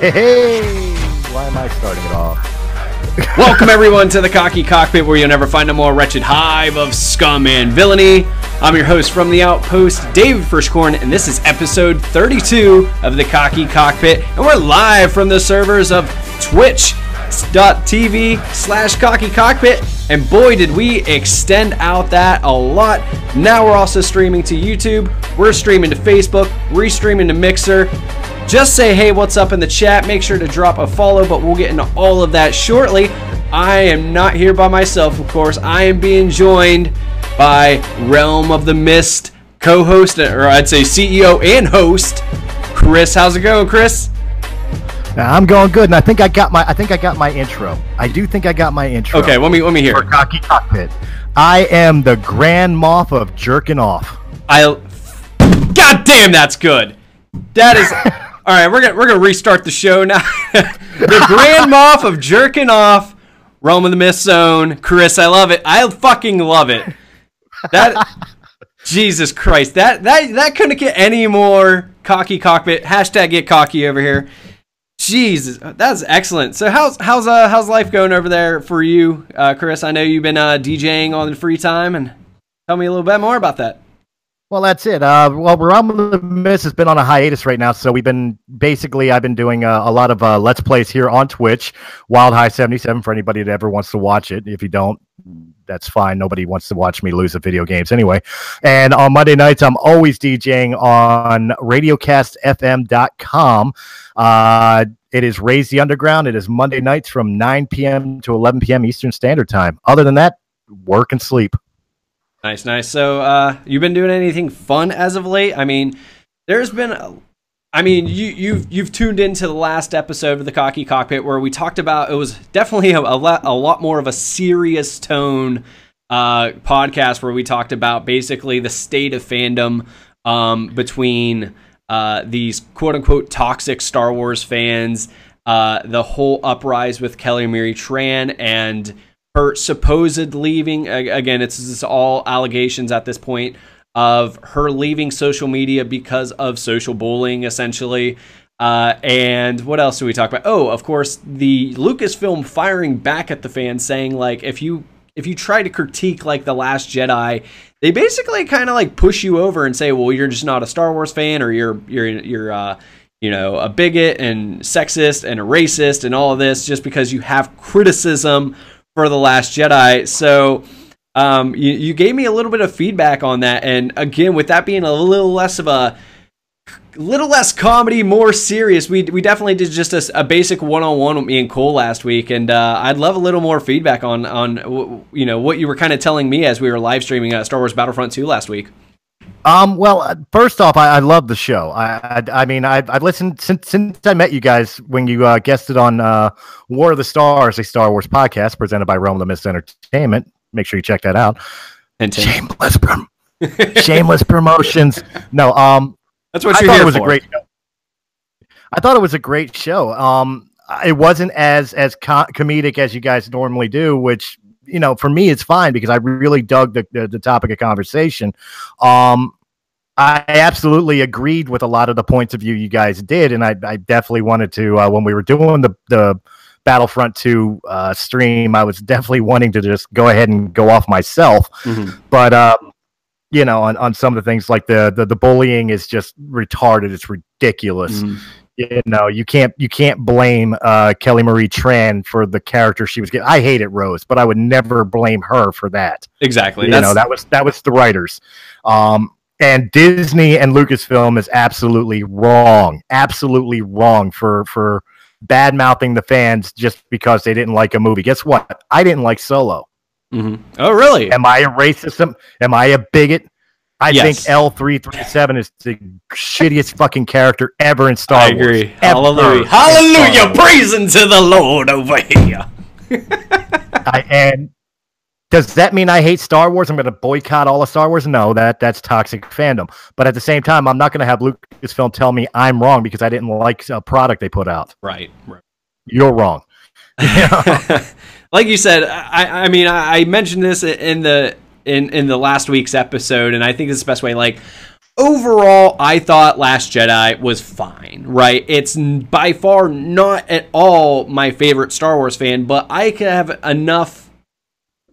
Hey, why am I starting it off? Welcome everyone to the Cocky Cockpit, where you'll never find a more wretched hive of scum and villainy. I'm your host from the Outpost, David Frischkorn, and this is episode 32 of the Cocky Cockpit, and we're live from the servers of Twitch.tv slash Cocky Cockpit. And boy, did we extend out that a lot. Now we're also streaming to YouTube, we're streaming to Facebook, we're streaming to Mixer. Just say hey, what's up in the chat. Make sure to drop a follow, but we'll get into all of that shortly. I am not here by myself, of course. I am being joined by Realm of the Mist co host, or I'd say CEO and host, Chris. How's it going, Chris? I'm going good, and I think I got my I think I got my intro. I do think I got my intro. Okay, let me let me hear. For Cocky Cockpit, I am the Grand Moff of jerking off. I. God damn, that's good. That is. All right, we're gonna we're gonna restart the show now. the Grand Moff of jerking off, Realm of the Mist Zone, Chris. I love it. I fucking love it. That Jesus Christ, that that that couldn't get any more cocky cockpit. Hashtag get cocky over here. Jesus, that's excellent. So how's how's uh how's life going over there for you, uh, Chris? I know you've been uh, DJing on the free time, and tell me a little bit more about that. Well, that's it. Uh, well, of the Mist has been on a hiatus right now, so we've been basically I've been doing uh, a lot of uh, let's plays here on Twitch, Wild High seventy seven for anybody that ever wants to watch it. If you don't, that's fine. Nobody wants to watch me lose at video games anyway. And on Monday nights, I'm always DJing on RadioCastFM.com. Uh, it is Raise the Underground. It is Monday nights from 9 p.m. to 11 p.m. Eastern Standard Time. Other than that, work and sleep. Nice, nice. So, uh, you've been doing anything fun as of late? I mean, there's been, a, I mean, you you've you've tuned into the last episode of the Cocky Cockpit where we talked about it was definitely a, a, lot, a lot more of a serious tone uh, podcast where we talked about basically the state of fandom um, between uh, these quote unquote toxic Star Wars fans, uh, the whole uprise with Kelly Marie Tran and her supposed leaving again it's, all allegations at this point of her leaving social media because of social bullying essentially. Uh, and what else do we talk about? Oh of course the lucasfilm firing back at the fans saying like if you if you try to critique like the last jedi they basically kind of like push you over and say well you're just not a star wars fan or you're you're you're uh, you know a bigot and sexist and a racist and all of this just because you have criticism for the Last Jedi. So um, you, you gave me a little bit of feedback on that, and again, with that being a little less of a little less comedy, more serious. We we definitely did just a, a basic one on one with me and Cole last week, and uh, I'd love a little more feedback on on you know what you were kind of telling me as we were live streaming uh, Star Wars Battlefront two last week. Um, well, uh, first off, I, I love the show. I, I, I mean, I've, I've listened since since I met you guys when you uh, guested on uh, War of the Stars, a Star Wars podcast presented by Realm of the Mist Entertainment. Make sure you check that out. And shameless, prom- shameless promotions. No, um, that's what I thought it was for. a great show. I thought it was a great show. Um, it wasn't as as co- comedic as you guys normally do, which you know, for me, it's fine because I really dug the, the, the topic of conversation. Um, I absolutely agreed with a lot of the points of view you guys did, and I, I definitely wanted to uh, when we were doing the the Battlefront 2 uh, stream, I was definitely wanting to just go ahead and go off myself. Mm-hmm. But um, you know, on, on some of the things like the, the the bullying is just retarded. It's ridiculous. Mhm. You know, you can't you can't blame uh, Kelly Marie Tran for the character she was getting. I hated Rose, but I would never blame her for that. Exactly. You That's, know, that was that was the writers. Um, and Disney and Lucasfilm is absolutely wrong, absolutely wrong for for bad mouthing the fans just because they didn't like a movie. Guess what? I didn't like Solo. Mhm. Oh, really? Am I a racist? Am I a bigot? I Yes. think L three three seven is the shittiest fucking character ever in Star I Wars. agree. Ever Hallelujah. Hallelujah. Wars. Praise unto the Lord over here. I, and does that mean I hate Star Wars? I'm going to boycott all of Star Wars? No, that that's toxic fandom. But at the same time, I'm not going to have Lucasfilm tell me I'm wrong because I didn't like a product they put out. Right. right. You're wrong. like you said, I, I mean, I, I mentioned this in the in in the last week's episode, and I think this is the best way. Like, overall, I thought Last Jedi was fine, right? It's by far not at all my favorite Star Wars fan, but I can have enough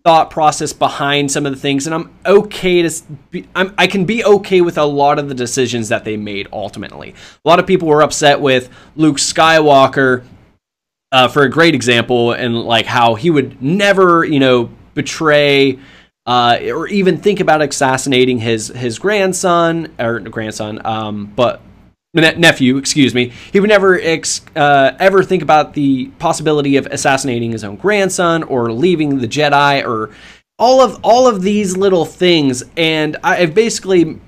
thought process behind some of the things, and I'm okay to be, I'm, I can be okay with a lot of the decisions that they made ultimately. A lot of people were upset with Luke Skywalker, uh, for a great example, and like how he would never, you know, betray uh, or even think about assassinating his his grandson or grandson, um, but nephew, excuse me. He would never ex, uh, ever think about the possibility of assassinating his own grandson or leaving the Jedi or all of all of these little things. And I've basically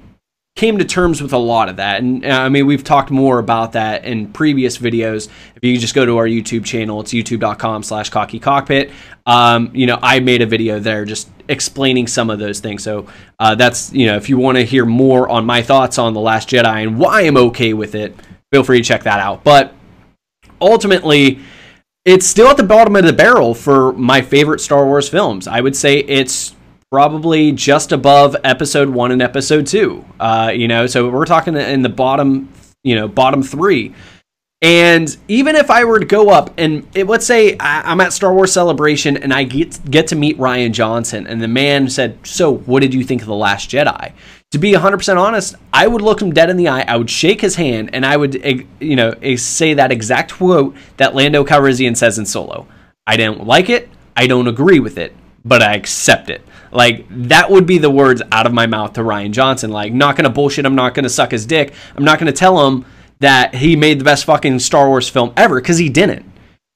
came to terms with a lot of that. And uh, I mean, we've talked more about that in previous videos. If you just go to our YouTube channel, it's youtube.com slash cocky cockpit. Um, you know, I made a video there just explaining some of those things. So uh, that's, you know, if you want to hear more on my thoughts on The Last Jedi and why I'm okay with it, feel free to check that out. But ultimately, it's still at the bottom of the barrel for my favorite Star Wars films. I would say it's probably just above episode one and episode two. Uh, you know, so we're talking in the bottom, you know, bottom three. And even if I were to go up and it, let's say I, am at Star Wars Celebration and I get get to meet Rian Johnson, and the man said, "So, what did you think of the Last Jedi?" To be 100% honest, I would look him dead in the eye. I would shake his hand, and I would, eh, you know, eh, say that exact quote that Lando Calrissian says in Solo. I don't like it. I don't agree with it, but I accept it. Like that would be the words out of my mouth to Rian Johnson. Like, not gonna bullshit. I'm not gonna suck his dick. I'm not gonna tell him that he made the best fucking Star Wars film ever because he didn't.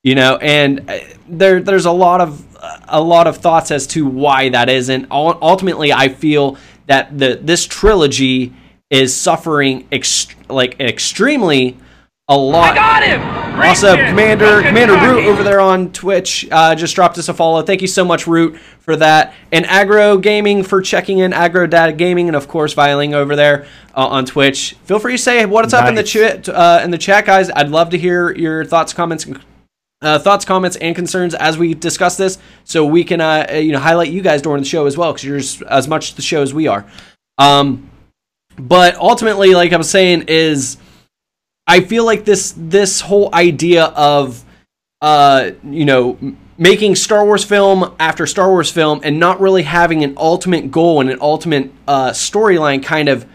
You know, and uh, there there's a lot of a lot of thoughts as to why that isn't. Ultimately, I feel that the this trilogy is suffering ext- like extremely a lot. I got him. Also, Commander Commander Root over there on Twitch uh, just dropped us a follow. Thank you so much, Root, for that, and Agro Gaming for checking in. Agro Data Gaming, and of course, Viling over there uh, on Twitch. Feel free to say what's nice. up in the chat uh, in the chat, guys. I'd love to hear your thoughts, comments, uh, thoughts, comments, and concerns as we discuss this, so we can uh, you know highlight you guys during the show as well, because you're as much the show as we are. Um, but ultimately, like I was saying, is I feel like this this whole idea of uh you know making Star Wars film after Star Wars film and not really having an ultimate goal and an ultimate uh, storyline kind of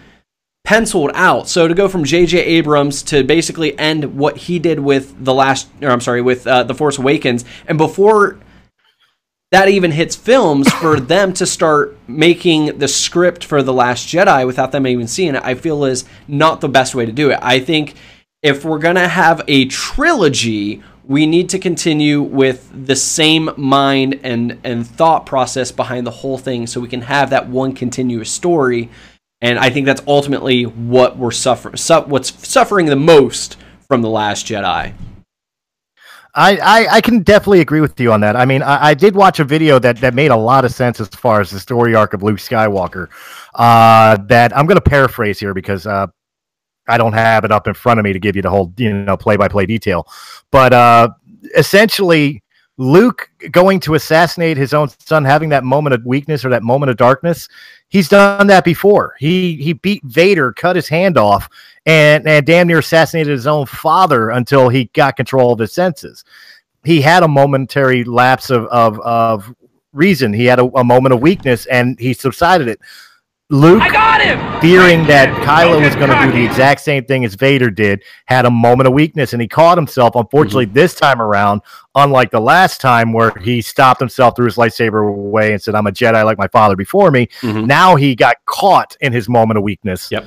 penciled out. So to go from J.J. Abrams to basically end what he did with the last, or I'm sorry, with uh, the Force Awakens, and before that even hits films, for them to start making the script for the Last Jedi without them even seeing it, I feel is not the best way to do it. I think if we're going to have a trilogy, we need to continue with the same mind and, and thought process behind the whole thing so we can have that one continuous story. And I think that's ultimately what we're suffering, su- what's suffering the most from The Last Jedi. I, I, I, can definitely agree with you on that. I mean, I, I, did watch a video that, that made a lot of sense as far as the story arc of Luke Skywalker. Uh, that I'm going to paraphrase here because uh, I don't have it up in front of me to give you the whole you know play by play detail, but uh, essentially Luke going to assassinate his own son, having that moment of weakness or that moment of darkness, he's done that before. He he beat Vader, cut his hand off, and and damn near assassinated his own father until he got control of his senses. He had a momentary lapse of of, of reason. He had a, a moment of weakness, and he subsided it. Luke, got him fearing that Kylo was going to do the exact same thing as Vader did, had a moment of weakness and he caught himself. Unfortunately, mm-hmm. this time around, unlike the last time where he stopped himself, threw his lightsaber away, and said, I'm a Jedi like my father before me. Mm-hmm. Now he got caught in his moment of weakness. Yep.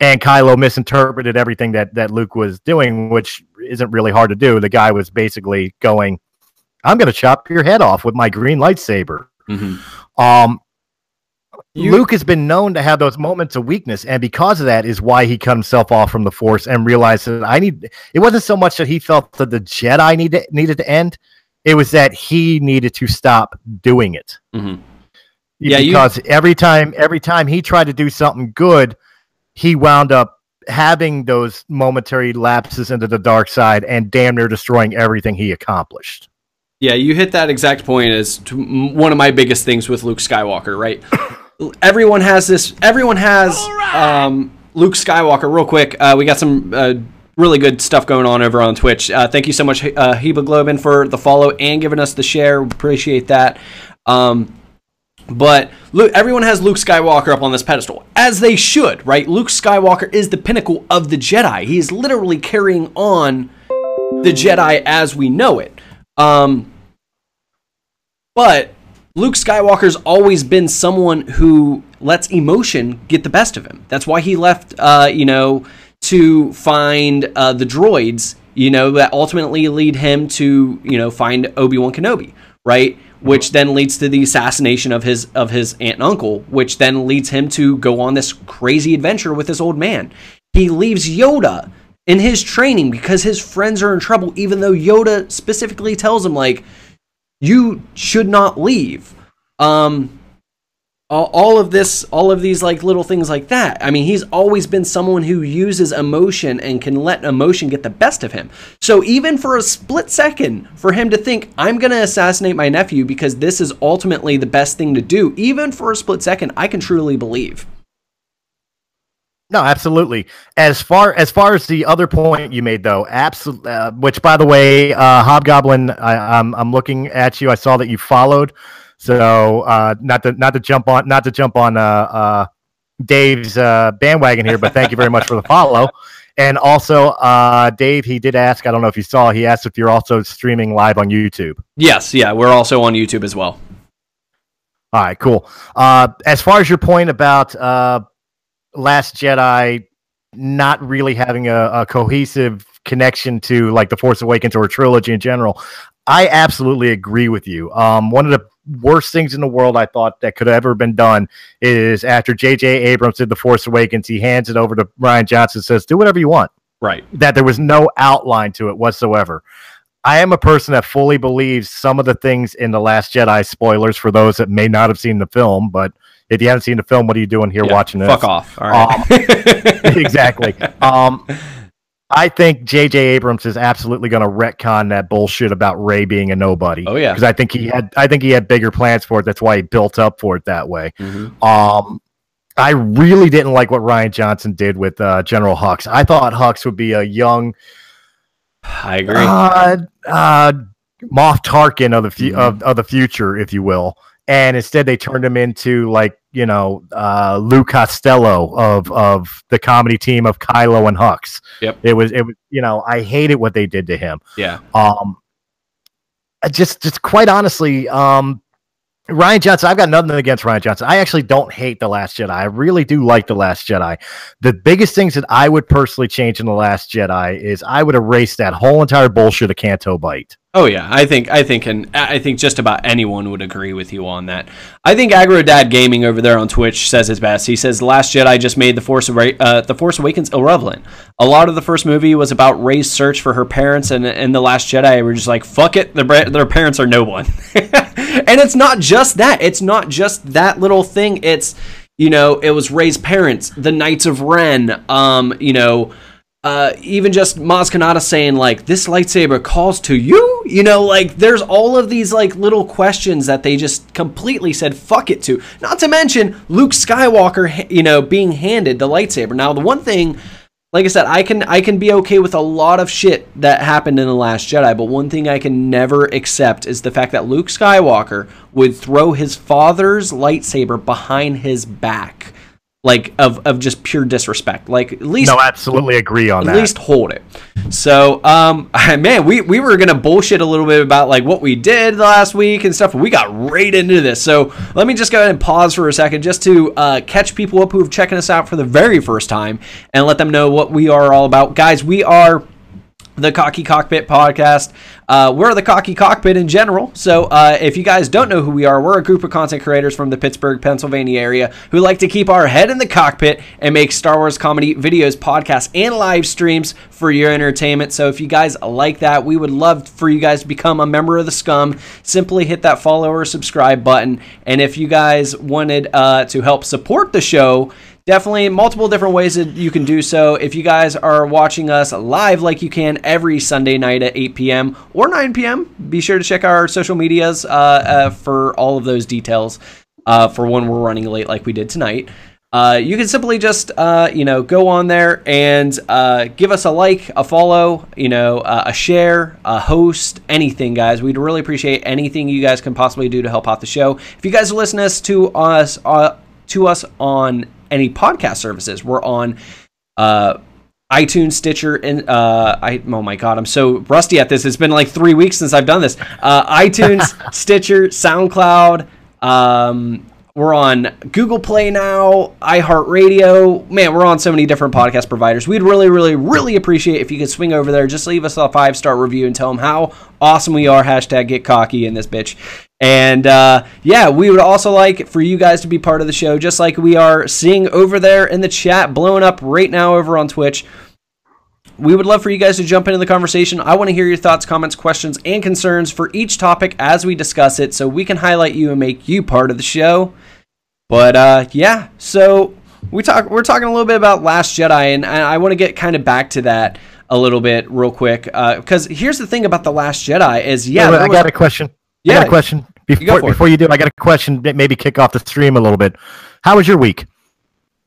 And Kylo misinterpreted everything that, that Luke was doing, which isn't really hard to do. The guy was basically going, I'm going to chop your head off with my green lightsaber. Mm-hmm. Um, you, Luke has been known to have those moments of weakness, and because of that, is why he cut himself off from the Force and realized that I need. It wasn't so much that he felt that the Jedi needed needed to end; it was that he needed to stop doing it. Mm-hmm. Yeah, because you, every time, every time he tried to do something good, he wound up having those momentary lapses into the dark side and damn near destroying everything he accomplished. Yeah, you hit that exact point as one of my biggest things with Luke Skywalker, right? everyone has this everyone has um Luke Skywalker, real quick. Uh, we got some uh, really good stuff going on over on Twitch. Uh, thank you so much, uh, Heba for the follow and giving us the share. Appreciate that. Um, but Luke, everyone has Luke Skywalker up on this pedestal, as they should, right? Luke Skywalker is the pinnacle of the Jedi. He is literally carrying on the Jedi as we know it. Um, but Luke Skywalker's always been someone who lets emotion get the best of him. That's why he left, uh, you know, to find uh, the droids, you know, that ultimately lead him to, you know, find Obi Wan Kenobi, right? Which then leads to the assassination of his of his aunt and uncle, which then leads him to go on this crazy adventure with this old man. He leaves Yoda in his training because his friends are in trouble, even though Yoda specifically tells him like, "You should not leave." Um, all, of this all of these like little things like that. I mean he's always been someone who uses emotion and can let emotion get the best of him. So even for a split second for him to think i'm going to assassinate my nephew because this is ultimately the best thing to do even for a split second i can truly believe no, absolutely. As far as far as the other point you made, though, absolutely. Uh, which, by the way, uh, Hobgoblin, I, I'm I'm looking at you. I saw that you followed. So uh, not to not to jump on not to jump on uh, uh, Dave's uh, bandwagon here, but thank you very much for the follow. And also, uh, Dave, he did ask. I don't know if you saw. He asked if you're also streaming live on YouTube. Yes, yeah, we're also on YouTube as well. All right, cool. Uh, as far as your point about uh, Last Jedi not really having a, a cohesive connection to like the Force Awakens or a trilogy in general, I absolutely agree with you. Um, one of the worst things in the world I thought that could have ever been done is after J.J. Abrams did The Force Awakens, he hands it over to Rian Johnson says, do whatever you want. Right. That there was no outline to it whatsoever. I am a person that fully believes some of the things in The Last Jedi, spoilers for those that may not have seen the film, but if you haven't seen the film, what are you doing here yeah, watching this? Fuck off. All right. Um, exactly. Um, I think J.J. Abrams is absolutely going to retcon that bullshit about Rey being a nobody. Oh yeah, because I think he had I think he had bigger plans for it. That's why he built up for it that way. Mm-hmm. Um, I really didn't like what Rian Johnson did with uh, General Hux. I thought Hux would be a young. I agree. Uh, uh, Moff Tarkin of the fu- mm-hmm. of, of the future, if you will and instead they turned him into like you know uh, Lou Costello of of the comedy team of Kylo and Hux. Yep. It was it was you know I hated what they did to him. Yeah. Um. Just just quite honestly, um, Rian Johnson, I've got nothing against Rian Johnson. I actually don't hate The Last Jedi. I really do like The Last Jedi. The biggest things that I would personally change in The Last Jedi is I would erase that whole entire bullshit of Canto Bight. Oh yeah, I think I think and I think just about anyone would agree with you on that. I think Aggro Dad Gaming over there on Twitch says it best. He says Last Jedi just made the Force uh, the Force Awakens irrelevant. A lot of the first movie was about Rey's search for her parents, and and the Last Jedi were just like fuck it, their their parents are no one. and it's not just that. It's not just that little thing. It's you know it was Rey's parents, the Knights of Ren. Um, you know uh, even just Maz Kanata saying like this lightsaber calls to you, you know, like there's all of these like little questions that they just completely said fuck it to. Not to mention Luke Skywalker, you know, being handed the lightsaber. Now the one thing, like I said, I can I can be okay with a lot of shit that happened in the Last Jedi, but one thing I can never accept is the fact that Luke Skywalker would throw his father's lightsaber behind his back like of, of just pure disrespect. Like at least no, absolutely agree on at that. At least hold it. So, um, man, we we were gonna bullshit a little bit about like what we did last week and stuff. But we got right into this. So let me just go ahead and pause for a second just to uh, catch people up who've checking us out for the very first time and let them know what we are all about, guys. We are the Cocky Cockpit podcast. Uh, we're the Cocky Cockpit in general. So, uh, if you guys don't know who we are, we're a group of content creators from the Pittsburgh, Pennsylvania area who like to keep our head in the cockpit and make Star Wars comedy videos, podcasts, and live streams for your entertainment. So, if you guys like that, we would love for you guys to become a member of the scum. Simply hit that follow or subscribe button. And if you guys wanted uh, to help support the show, definitely multiple different ways that you can do so. If you guys are watching us live like you can every Sunday night at 8 p.m. or 9 p.m., be sure to check our social medias uh, uh, for all of those details uh, for when we're running late like we did tonight. uh, you can simply just uh, you know go on there and uh, give us a like, a follow, you know, a share, a host, anything, guys. We'd really appreciate anything you guys can possibly do to help out the show. If you guys are listening to us to us on any podcast services, we're on uh, iTunes, Stitcher, and uh, I oh my god, I'm so rusty at this. It's been like three weeks since I've done this. Uh, iTunes, Stitcher, SoundCloud. Um, we're on Google Play now, iHeartRadio. Man, we're on so many different podcast providers. We'd really, really, really appreciate if you could swing over there, just leave us a five star review and tell them how awesome we are. Hashtag get cocky in this bitch. And uh, yeah, we would also like for you guys to be part of the show, just like we are seeing over there in the chat, blowing up right now over on Twitch we would love for you guys to jump into the conversation. I want to hear your thoughts, comments, questions, and concerns for each topic as we discuss it so we can highlight you and make you part of the show. But uh, yeah, so we talk we're talking a little bit about Last Jedi and I want to get kind of back to that a little bit real quick because uh, here's the thing about the Last Jedi is yeah, I got a question. Yeah, I got a question before you before you do. I got a question. Maybe kick off the stream a little bit. How was your week?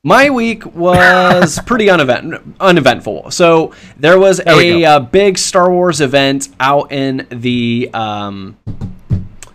My week was pretty unevent- uneventful. So there was there a uh, big Star Wars event out in the um,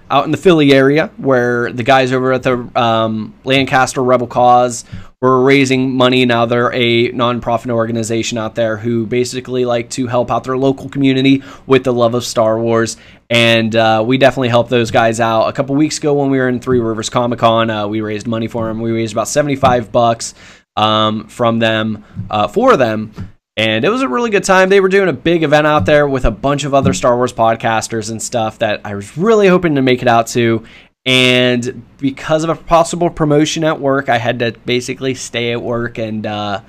out in the Philly area where the guys over at the um, Lancaster Rebel Cause were raising money. Now they're a nonprofit organization out there who basically like to help out their local community with the love of Star Wars. And uh, we definitely helped those guys out. A couple weeks ago when we were in Three Rivers Comic Con, uh, we raised money for them. We raised about 75 bucks um, from them uh, for them. And it was a really good time. They were doing a big event out there with a bunch of other Star Wars podcasters and stuff that I was really hoping to make it out to. And because of a possible promotion at work, I had to basically stay at work and, uh,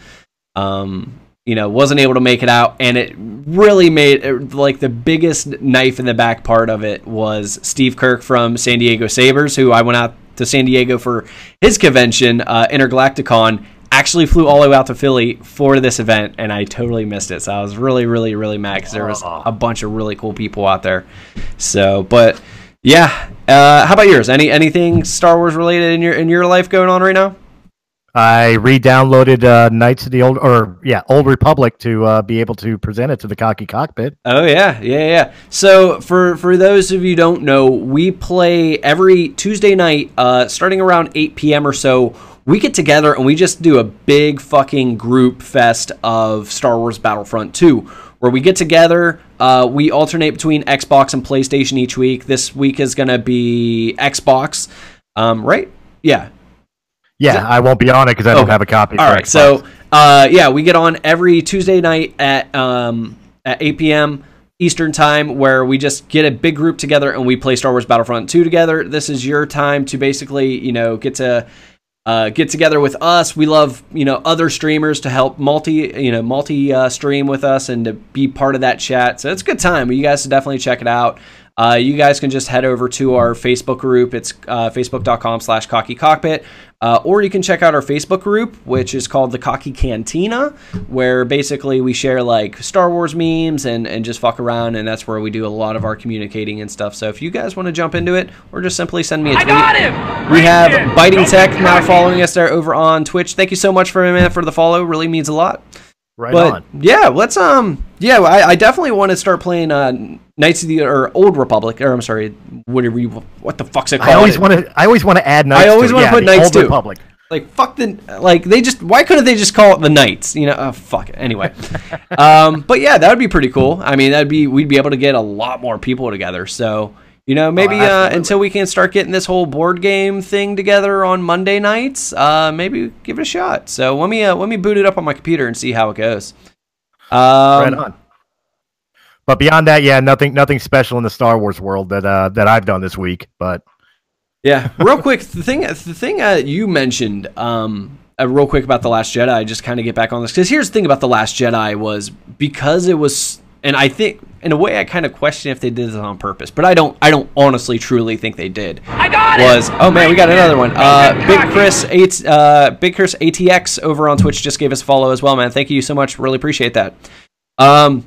um, you know, wasn't able to make it out. And it really made it, like the biggest knife in the back part of it was Steve Kirk from San Diego Sabres, who I went out to San Diego for his convention, uh, Intergalacticon. Actually, flew all the way out to Philly for this event, and I totally missed it. So I was really, really, really mad because there was a bunch of really cool people out there. So, but yeah. Uh, how about yours? Any anything Star Wars related in your in your life going on right now? I re-downloaded uh, Knights of the Old or yeah Old Republic to uh, be able to present it to the Cocky Cockpit. Oh yeah, yeah, yeah. So for for those of you don't know, we play every Tuesday night, uh, starting around eight p.m. or so. We get together and we just do a big fucking group fest of Star Wars Battlefront 2 where we get together. Uh, we alternate between Xbox and PlayStation each week. This week is going to be Xbox, um, right? Yeah. Yeah, I won't be on it because I don't have a copy. All right, so uh, yeah, we get on every Tuesday night at um, at 8 p.m. Eastern time, where we just get a big group together and we play Star Wars Battlefront 2 together. This is your time to basically, you know, get to uh, get together with us. We love you know other streamers to help multi you know multi uh, stream with us and to be part of that chat. So it's a good time. You guys should definitely check it out. Uh, you guys can just head over to our Facebook group. It's uh, facebook.com slash cocky cockpit. Uh, or you can check out our Facebook group, which is called the Cocky Cantina, where basically we share like Star Wars memes and, and just fuck around, and that's where we do a lot of our communicating and stuff. So if you guys want to jump into it, or just simply send me a tweet. We have Biting Tech now following us there over on Twitch. Thank you so much for for the follow. Really means a lot. Right but, on. Yeah, let's um yeah, I, I definitely want to start playing uh Knights of the or Old Republic or I'm sorry, whatever you what the fuck's it called? I always want to I always want to add Knights. I always want to yeah, put Knights Old too. Republic. Like fuck the like they just why couldn't they just call it the Knights? You know, oh, fuck it. Anyway, um, but yeah, that would be pretty cool. I mean, that'd be we'd be able to get a lot more people together. So you know, maybe oh, uh, until we can start getting this whole board game thing together on Monday nights, uh, maybe give it a shot. So let me uh, let me boot it up on my computer and see how it goes. Um, right on. But beyond that, yeah, nothing nothing special in the Star Wars world that uh, that I've done this week. But yeah, real quick, the thing the thing uh, you mentioned, um, uh, real quick about the Last Jedi, just kind of get back on this because here's the thing about the Last Jedi was because it was, and I think in a way I kind of question if they did this on purpose, but I don't I don't honestly truly think they did. I got was, it. oh man, we got another one. Uh, Big Chris eight uh, Big Chris ATX over on Twitch just gave us a follow as well, man. Thank you so much, really appreciate that. Um,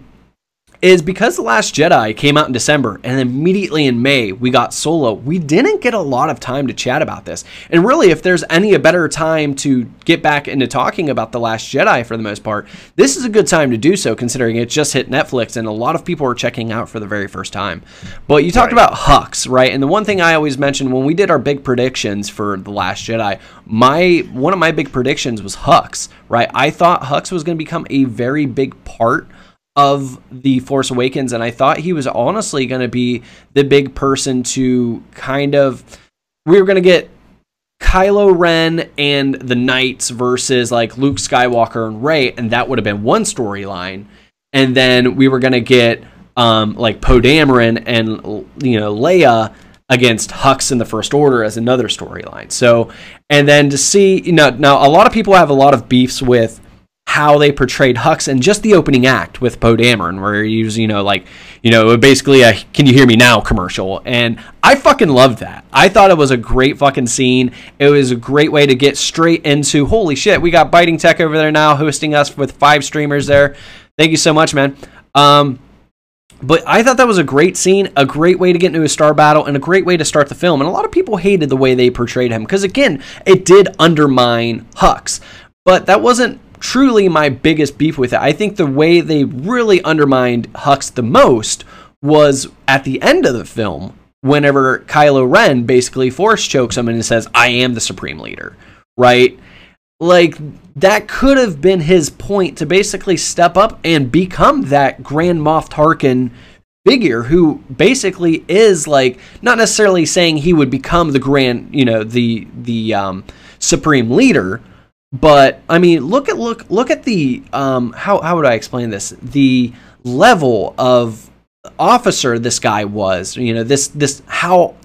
is because The Last Jedi came out in December and immediately in May we got Solo, we didn't get a lot of time to chat about this. And really, if there's any a better time to get back into talking about The Last Jedi for the most part, this is a good time to do so considering it just hit Netflix and a lot of people are checking out for the very first time. But you talked right. about Hux, right? And the one thing I always mentioned when we did our big predictions for The Last Jedi, my one of my big predictions was Hux, right? I thought Hux was going to become a very big part of the Force Awakens, and I thought he was honestly going to be the big person to kind of. We were going to get Kylo Ren and the Knights versus like Luke Skywalker and Rey, and that would have been one storyline. And then we were going to get um, like Poe Dameron and you know Leia against Hux in the First Order as another storyline. So, and then to see, you know, now a lot of people have a lot of beefs with how they portrayed Hux and just the opening act with Poe Dameron, where he was, you know, like, you know, basically a "Can you hear me now?" commercial, and I fucking loved that. I thought it was a great fucking scene. It was a great way to get straight into holy shit. We got Biting Tech over there now, hosting us with five streamers there. Thank you so much, man. Um, but I thought that was a great scene, a great way to get into a star battle, and a great way to start the film. And a lot of people hated the way they portrayed him because, again, it did undermine Hux. But that wasn't truly my biggest beef with it. I think the way they really undermined Hux the most was at the end of the film, whenever Kylo Ren basically force chokes him and says, I am the Supreme Leader, right? Like, that could have been his point to basically step up and become that Grand Moff Tarkin figure who basically is like not necessarily saying he would become the grand you know the the um, supreme leader but I mean, look at look look at the um, how how would I explain this? The level of officer this guy was. You know, this this how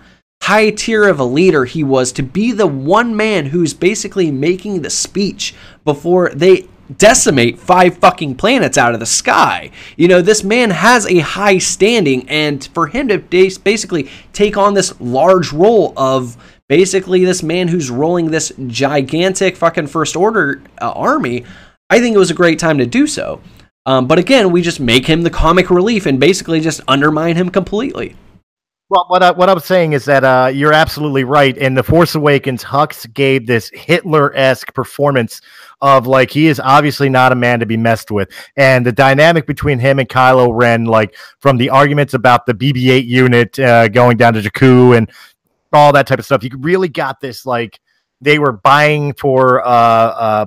high tier of a leader he was to be the one man who's basically making the speech before they decimate five fucking planets out of the sky. You know, this man has a high standing, and for him to basically take on this large role of basically this man who's rolling this gigantic fucking first order uh, army, I think it was a great time to do so. Um, but again, we just make him the comic relief and basically just undermine him completely. Well, what I, what I'm saying is that uh, you're absolutely right. In the Force Awakens, Hux gave this Hitler esque performance of like he is obviously not a man to be messed with, and the dynamic between him and Kylo Ren, like from the arguments about the BB-8 unit uh, going down to Jakku and all that type of stuff. You really got this like they were buying for uh, uh,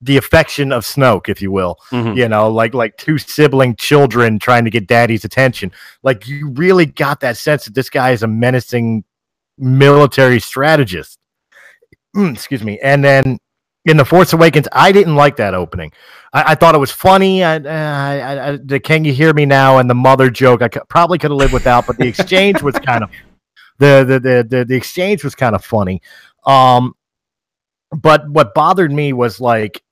the affection of Snoke, if you will. Mm-hmm. You know, like like two sibling children trying to get daddy's attention. Like you really got that sense that this guy is a menacing military strategist. Mm, excuse me. And then in the Force Awakens, I didn't like that opening. I, I thought it was funny. I, I, I, the "Can you hear me now?" and the mother joke, I c- probably could have lived without, but the exchange was kind of the the the the, the exchange was kind of funny. Um, but what bothered me was like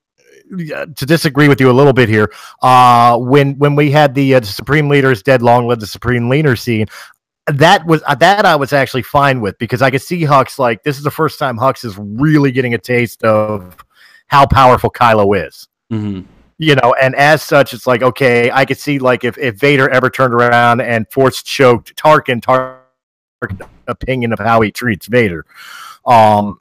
to disagree with you a little bit here. Uh, when when we had the, uh, the supreme leaders dead long live the supreme leader scene, that was uh, that I was actually fine with because I could see Hux like this is the first time Hux is really getting a taste of how powerful Kylo is. Mm-hmm. You know, and as such, it's like okay, I could see like if if Vader ever turned around and force choked Tarkin, Tarkin opinion of how he treats Vader. Um,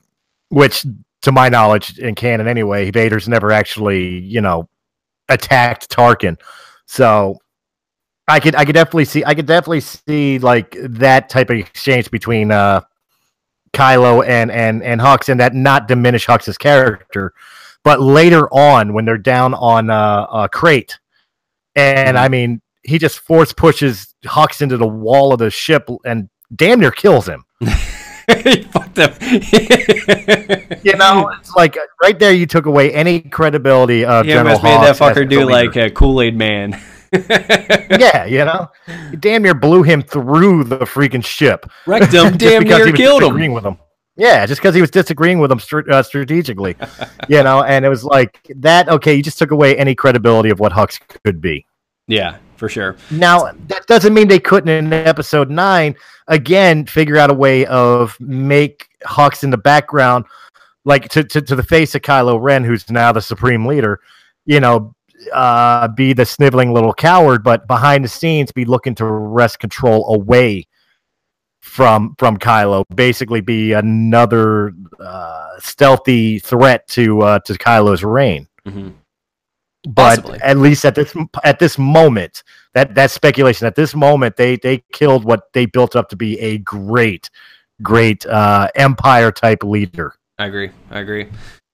which, to my knowledge, in canon anyway, Vader's never actually, you know, attacked Tarkin. So I could, I could definitely see, I could definitely see like that type of exchange between uh, Kylo and and and Hux, and that not diminish Hux's character. But later on, when they're down on uh, uh Crait, and I mean, he just force pushes Hux into the wall of the ship and damn near kills him. Them. you know, it's like right there. You took away any credibility of yeah, General made that fucker do like a Kool Aid Man. yeah, you know, damn near blew him through the freaking ship. Wrecked him. damn near killed him. With him. Yeah, just because he was disagreeing with him uh, strategically, you know, and it was like that. Okay, you just took away any credibility of what Hux could be. Yeah, for sure. Now that doesn't mean they couldn't in episode nine again figure out a way of make Hux in the background, like to, to, to the face of Kylo Ren, who's now the supreme leader, you know, uh, be the sniveling little coward, but behind the scenes be looking to wrest control away from from Kylo. Basically, be another uh, stealthy threat to uh, to Kylo's reign. Mhm. But Possibly. at least at this at this moment, that that speculation at this moment, they they killed what they built up to be a great, great uh, empire type leader. I agree. I agree.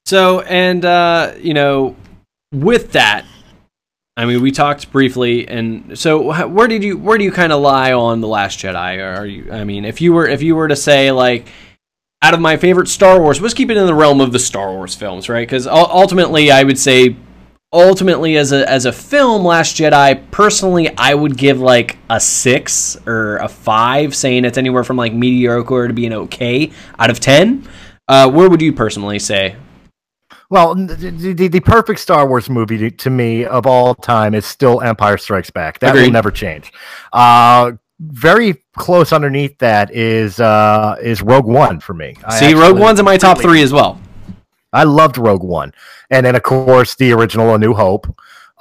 So, and uh, you know, with that, I mean, we talked briefly, and so where did you where do you kind of lie on the Last Jedi? Are you? I mean, if you were if you were to say like. Out of my favorite Star Wars, let's keep it in the realm of the Star Wars films, right? Because ultimately, I would say, ultimately, as a as a film, Last Jedi, personally, I would give like a six or a five, saying it's anywhere from like mediocre to being okay out of ten. Uh, where would you personally say? Well, the, the, the perfect Star Wars movie to, to me of all time is still Empire Strikes Back. That will never change. Uh, very close underneath that is uh, is Rogue One for me. I See, Rogue One's in my top three as well. I loved Rogue One, and then of course the original A New Hope,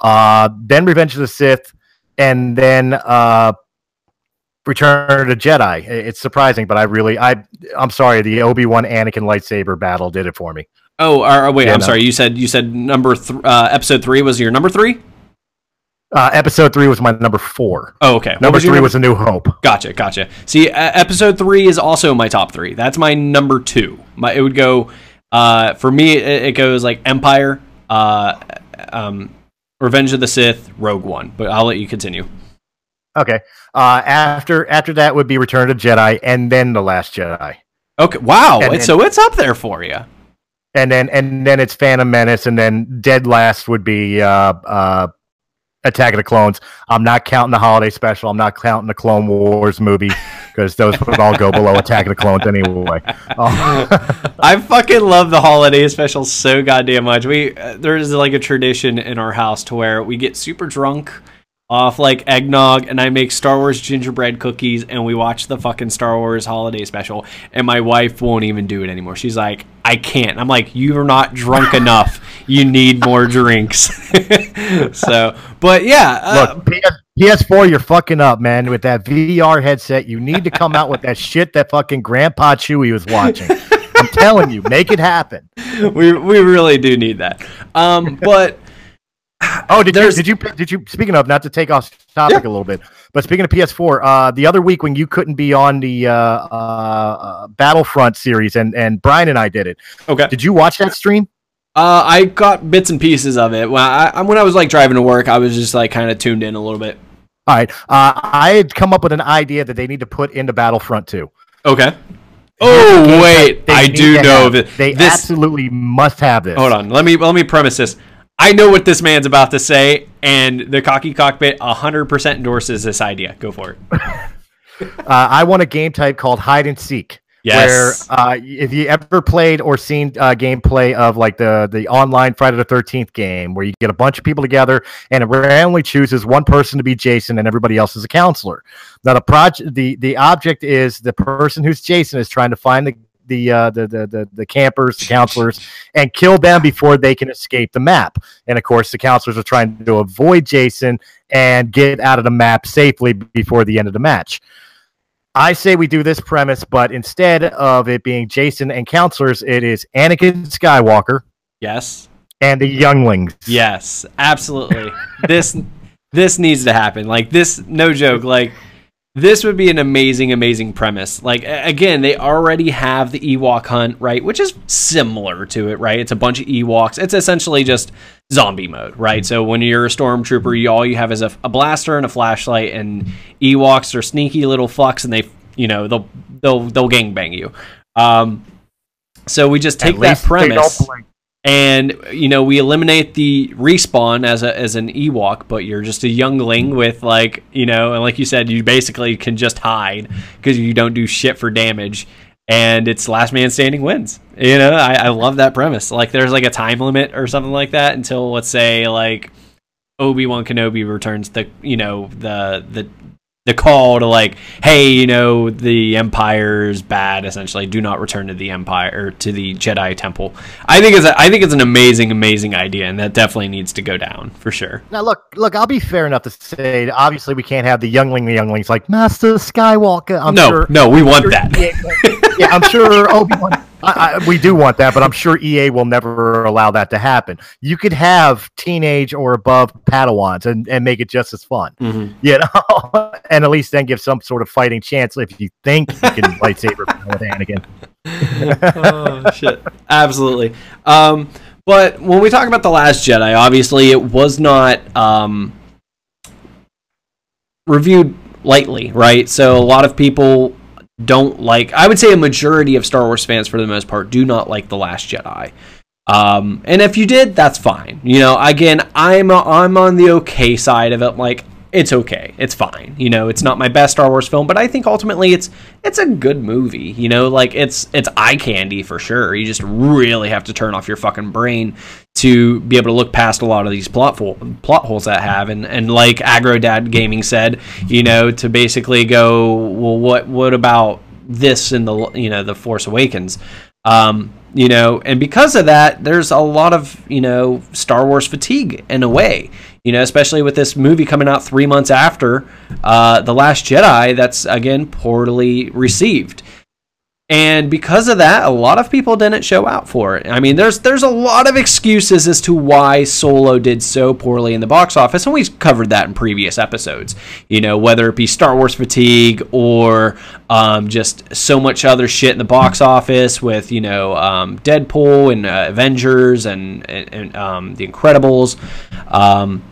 uh, then Revenge of the Sith, and then uh, Return of the Jedi. It's surprising, but I really, I, I'm sorry, the Obi Wan Anakin lightsaber battle did it for me. Oh, uh, wait, Yeah, I'm no. sorry. You said you said number th- uh, episode three was your number three. Uh, episode three was my number four. Oh, okay. What Number your three was A New Hope. Gotcha, gotcha. See, uh, episode three is also my top three. That's my number two. My it would go uh, for me. It, it goes like Empire, uh, um, Revenge of the Sith, Rogue One. But I'll let you continue. Okay. Uh, after after that would be Return of the Jedi, and then the Last Jedi, Okay. Wow. And- so it's up there for you. and then and then it's Phantom Menace, and then dead last would be uh, uh, Attack of the Clones. I'm not counting the holiday special. I'm not counting the Clone Wars movie because those would all go below Attack of the Clones anyway. I fucking love the holiday special so goddamn much. We uh, there's like a tradition in our house to where we get super drunk off like eggnog and I make Star Wars gingerbread cookies and we watch the fucking Star Wars holiday special and my wife won't even do it anymore. She's like, "I can't." I'm like, "You're not drunk enough. You need more drinks." so, but yeah, uh, Look, PS, PS4, you're fucking up, man. With that VR headset, you need to come out with that shit that fucking Grandpa Chewy was watching. I'm telling you, make it happen. we we really do need that. Um, but Oh, did you, There's- did you did you speaking of not to take off topic a little bit, but speaking of PS4, uh, the other week when you couldn't be on the uh, uh, Battlefront series and and Brian and I did it. okay. Did you watch that stream? Uh, I got bits and pieces of it. When I, I when I was like driving to work, I was just like kind of tuned in a little bit. All right, uh, I had come up with an idea that they need to put into Battlefront 2. Okay. Oh wait, I do know that They this. absolutely must have this. hold on, let me let me premise this. I know what this man's about to say, and the cocky cockpit 100% endorses this idea. Go for it. Uh, I want a game type called hide and seek. Yes. Where uh, if you ever played or seen uh, gameplay of like the the online Friday the Thirteenth game, where you get a bunch of people together and it randomly chooses one person to be Jason and everybody else is a counselor. Now the project the the object is the person who's Jason is trying to find the the, uh, the, the the the campers, the counselors, and kill them before they can escape the map. And of course, the counselors are trying to avoid Jason and get out of the map safely before the end of the match. I say we do this premise, but instead of it being Jason and counselors, it is Anakin Skywalker Yes. and the younglings. Yes. Absolutely. this this needs to happen. Like this, no joke. Like this would be an amazing, amazing premise. Like again, they already have the Ewok hunt, right? Which is similar to it, right? It's a bunch of Ewoks. It's essentially just zombie mode, right? So when you're a stormtrooper, you all you have is a, a blaster and a flashlight, and Ewoks are sneaky little fucks, and they, you know, they'll they'll they'll gangbang you. Um, so we just take At that least they don't premise. And you know we eliminate the respawn as a as an Ewok, but you're just a youngling with like you know, and like you said, you basically can just hide because you don't do shit for damage, and it's last man standing wins. You know, I, I love that premise. Like there's like a time limit or something like that until let's say like Obi Wan Kenobi returns the you know the the the call to like, hey, you know, the Empire's bad. Essentially, do not return to the Empire or to the Jedi Temple. I think it's a, I think it's an amazing, amazing idea, and that definitely needs to go down for sure. Now, look, look, I'll be fair enough to say, obviously, we can't have the youngling, the younglings like Master Skywalker. I'm no, sure, no, we want sure that. EA, yeah, I'm sure Obi Wan. I, I, we do want that, but I'm sure EA will never allow that to happen. You could have teenage or above Padawans and, and make it just as fun, Mhm. you know, and at least then give some sort of fighting chance if you think you can lightsaber with Anakin. oh shit absolutely um but when we talk about the last jedi obviously it was not um reviewed lightly right so a lot of people don't like i would say a majority of star wars fans for the most part do not like the last jedi um and if you did that's fine you know again i'm i'm on the okay side of it like it's okay. It's fine. You know, it's not my best Star Wars film, but I think ultimately it's it's a good movie. You know, like it's it's eye candy for sure. You just really have to turn off your fucking brain to be able to look past a lot of these plot fo- plot holes that have and and like Agro Dad Gaming said, you know, to basically go, well, what what about this in the you know the Force Awakens? Um, you know, and because of that, there's a lot of you know Star Wars fatigue in a way. You know, especially with this movie coming out three months after uh, the Last Jedi, that's again poorly received. And because of that, a lot of people didn't show out for it. I mean, there's there's a lot of excuses as to why Solo did so poorly in the box office, and we've covered that in previous episodes. You know, whether it be Star Wars fatigue or um, just so much other shit in the box office with you know um, Deadpool and uh, Avengers and, and, and um, the Incredibles. Um,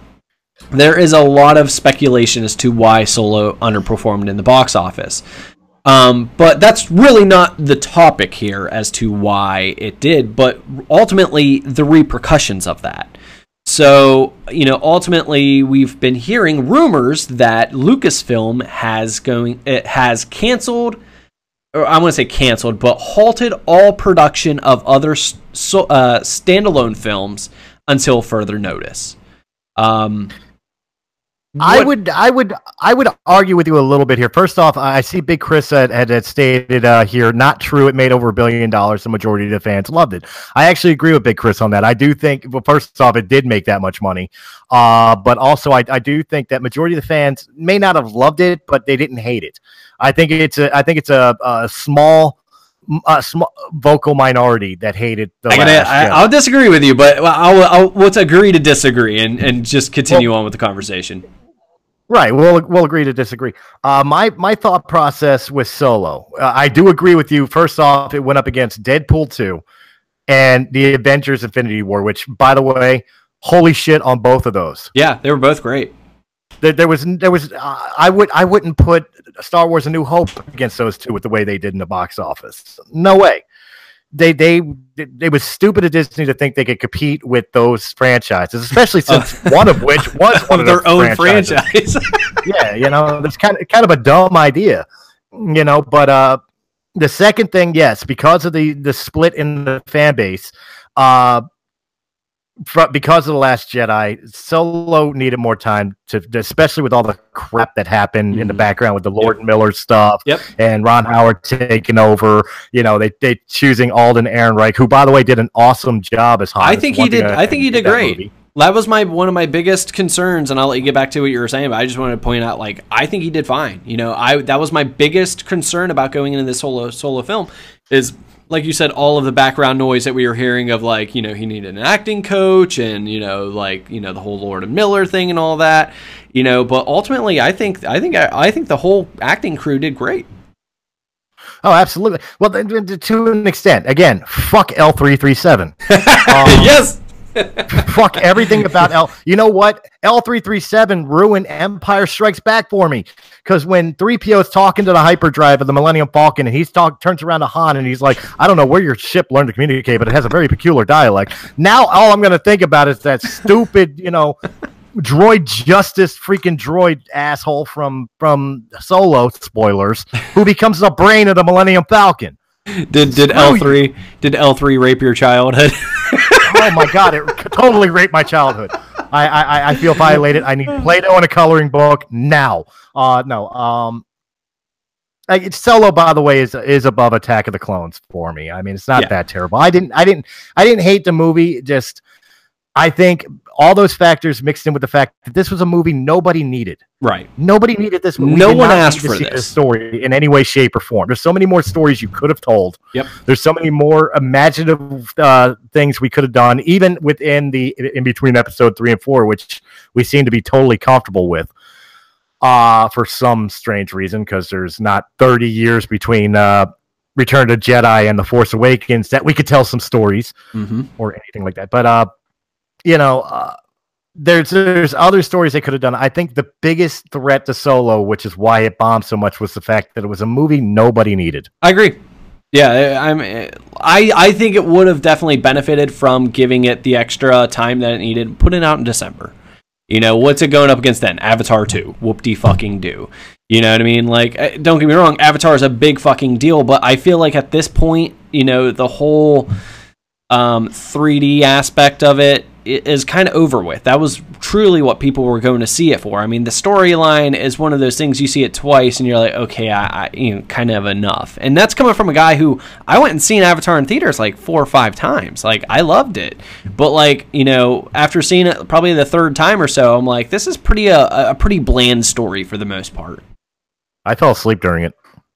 there is a lot of speculation as to why Solo underperformed in the box office. Um, but that's really not the topic here as to why it did, but ultimately the repercussions of that. So, you know, ultimately we've been hearing rumors that Lucasfilm has going it has canceled or I want to say canceled, but halted all production of other so, uh, standalone films until further notice. Um, I would, I would, I would argue with you a little bit here. First off, I see Big Chris had, had, stated uh, here, not true. It made over a billion dollars. The majority of the fans loved it. I actually agree with Big Chris on that. I do think, well, first off, it did make that much money. Uh, but also, I, I do think that majority of the fans may not have loved it, but they didn't hate it. I think it's a, I think it's a, a small, a small vocal minority that hated the. I gotta, I, Jedi. I'll disagree with you, but I'll, I'll let's agree to disagree and, and just continue on with the conversation. Right. We'll we'll agree to disagree. Uh, my my thought process with Solo, uh, I do agree with you. First off, it went up against Deadpool two, and the Avengers: Infinity War. Which, by the way, holy shit on both of those. Yeah, they were both great. There, there was there was uh, I would I wouldn't put Star Wars: A New Hope against those two with the way they did in the box office. No way. They they they was stupid of Disney to think they could compete with those franchises, especially since one of which was one of their own franchises. franchise. yeah, you know, that's kind of kind of a dumb idea, you know. But uh, the second thing, yes, because of the the split in the fan base, uh, because of the Last Jedi, Solo needed more time to, especially with all the crap that happened in the Mhm. background with the Lord and Miller stuff, Yep. and Ron Howard taking over. You know, they they choosing Alden Ehrenreich, who by the way did an awesome job as Han. I think he did- I think he did that great. movie. that was my one of my biggest concerns, and I'll let you get back to what you were saying. But I just wanted to point out, like, I think he did fine. You know, I that was my biggest concern about going into this solo solo film is like you said, all of the background noise that we were hearing of like, you know, he needed an acting coach and, you know, like, you know, the whole Lord and Miller thing and all that. You know, but ultimately I think I think I think the whole acting crew did great. Oh, absolutely. Well, to an extent, again, fuck L three three seven. Um, yes. Fuck everything about L. You know what? L three three seven ruined Empire Strikes Back for me because when three PO is talking to the hyperdrive of the Millennium Falcon and he's talk turns around to Han and he's like, "I don't know where your ship learned to communicate, but it has a very peculiar dialect." Now all I'm going to think about is that stupid, you know. Droid Justice, freaking droid asshole from from Solo. Spoilers. Who becomes the brain of the Millennium Falcon? Did did L three did L three rape your childhood? oh my god, it totally raped my childhood. I, I I feel violated. I need Play-Doh and a coloring book now. Uh, no. Um, like Solo, by the way, is is above Attack of the Clones for me. I mean, it's not Yeah. that terrible. I didn't, I didn't, I didn't hate the movie. Just, I think all those factors mixed in with the fact that this was a movie nobody needed. Right. Nobody needed this. movie. No one asked for see this. story in any way, shape, or form. There's so many more stories you could have told. Yep. There's so many more imaginative uh, things we could have done, even within the in between episode three and four, which we seem to be totally comfortable with. Uh, for some strange reason, because there's not 30 years between uh, Return to Jedi and The Force Awakens that we could tell some stories Mm-hmm. or anything like that. But uh, you know, uh, there's there's other stories they could have done. I think the biggest threat to Solo, which is why it bombed so much, was the fact that it was a movie nobody needed. I agree. Yeah, I'm. I I think it would have definitely benefited from giving it the extra time that it needed. Put it out in December. You know what's it going up against then? Avatar two. Whoop de fucking do. You know what I mean? Like, don't get me wrong. Avatar is a big fucking deal, but I feel like at this point, you know, the whole um, 3D aspect of it is kind of over with. That was truly what people were going to see it for. I mean, the storyline is one of those things you see it twice and you're like, okay, I, I you know, kind of enough. And that's coming from a guy who I went and seen Avatar in theaters like four or five times. Like, I loved it, but like, you know, after seeing it probably the third time or so, I'm like, this is pretty uh, a, a pretty bland story for the most part. I fell asleep during it.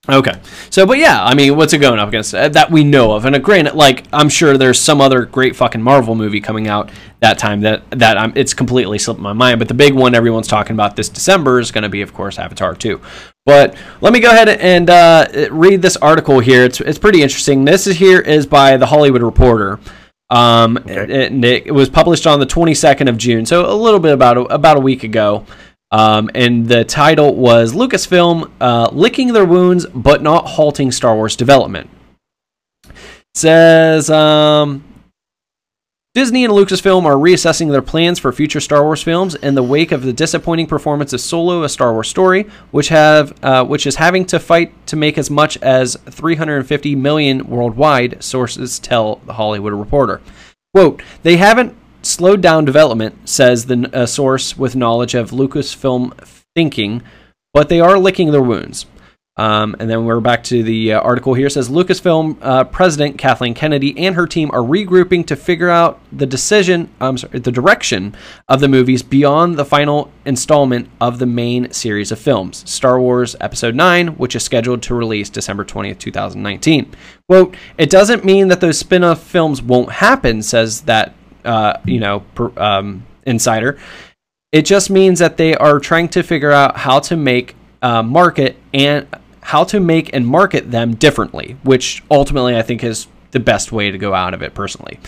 Okay. So, but yeah, I mean, what's it going up against uh, that we know of? And uh, granted, like I'm sure there's some other great fucking Marvel movie coming out that time that that I'm, it's completely slipped my mind. But the big one everyone's talking about this December is going to be, of course, Avatar 2. But let me go ahead and uh, read this article here. It's it's pretty interesting. This is here is by the Hollywood Reporter. Um, Okay. it, it was published on the 22nd of June, so a little bit about a, about a week ago. Um, and the title was Lucasfilm uh, licking their wounds but not halting Star Wars development. says um, Disney and Lucasfilm are reassessing their plans for future Star Wars films in the wake of the disappointing performance of Solo: A Star Wars Story, which have uh, which is having to fight to make as much as 350 million worldwide. Sources tell the Hollywood Reporter. "Quote: They haven't slowed down development," says the a source with knowledge of Lucasfilm thinking, but they are licking their wounds. Um, and then we're back to the uh, article here. It says Lucasfilm uh, president Kathleen Kennedy and her team are regrouping to figure out the decision, I'm sorry, the direction of the movies beyond the final installment of the main series of films, Star Wars Episode 9, which is scheduled to release December 20th, 2019. Quote, it doesn't mean that those spin off films won't happen, says that, uh, you know, per, um, insider. It just means that they are trying to figure out how to make uh, market and how to make and market them differently, which ultimately I think is the best way to go out of it personally.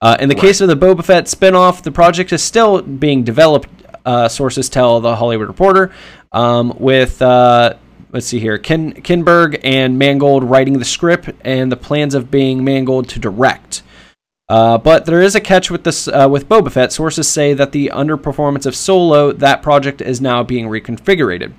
Uh, in the case of the Boba Fett spinoff, the project is still being developed. Uh, sources tell the Hollywood Reporter, um, with uh, let's see here, Ken Kinberg and Mangold writing the script and the plans of being Mangold to direct. Uh, but there is a catch with this uh, with Boba Fett. Sources say that the underperformance of Solo, that project is now being reconfigured.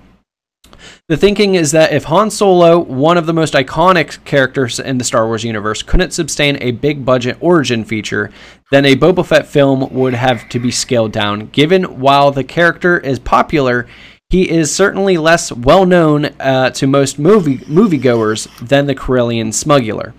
The thinking is that if Han Solo, one of the most iconic characters in the Star Wars universe, couldn't sustain a big budget origin feature, then a Boba Fett film would have to be scaled down. Given while the character is popular, he is certainly less well known uh, to most movie moviegoers than the Corellian smuggler.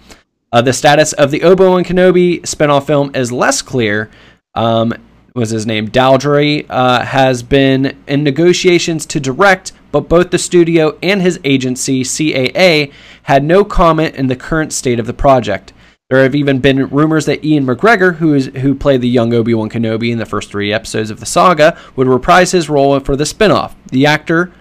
Uh, the status of the Obi Wan Kenobi spinoff film is less clear. Um, was his name Daldry uh, has been in negotiations to direct, but both the studio and his agency CAA had no comment in the current state of the project. There have even been rumors that Ewan McGregor, who is who played the young Obi Wan Kenobi in the first three episodes of the saga, would reprise his role for the spinoff. The actor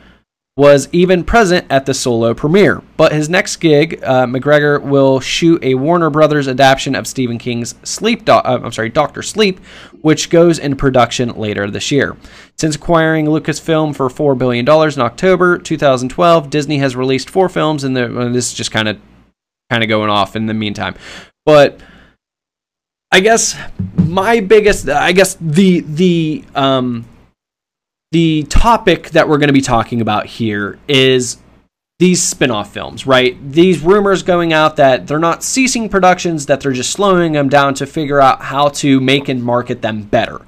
was even present at the solo premiere. But his next gig, uh, McGregor will shoot a Warner Brothers adaptation of Stephen King's Sleep. Do- uh, I'm sorry, Doctor Sleep, which goes into production later this year. Since acquiring Lucasfilm for four billion dollars in October 2012, Disney has released four films, and well, this is just kind of kind of going off in the meantime. But I guess my biggest, I guess the the um, the topic that we're going to be talking about here is these spin-off films, right? These rumors going out that they're not ceasing productions, that they're just slowing them down to figure out how to make and market them better.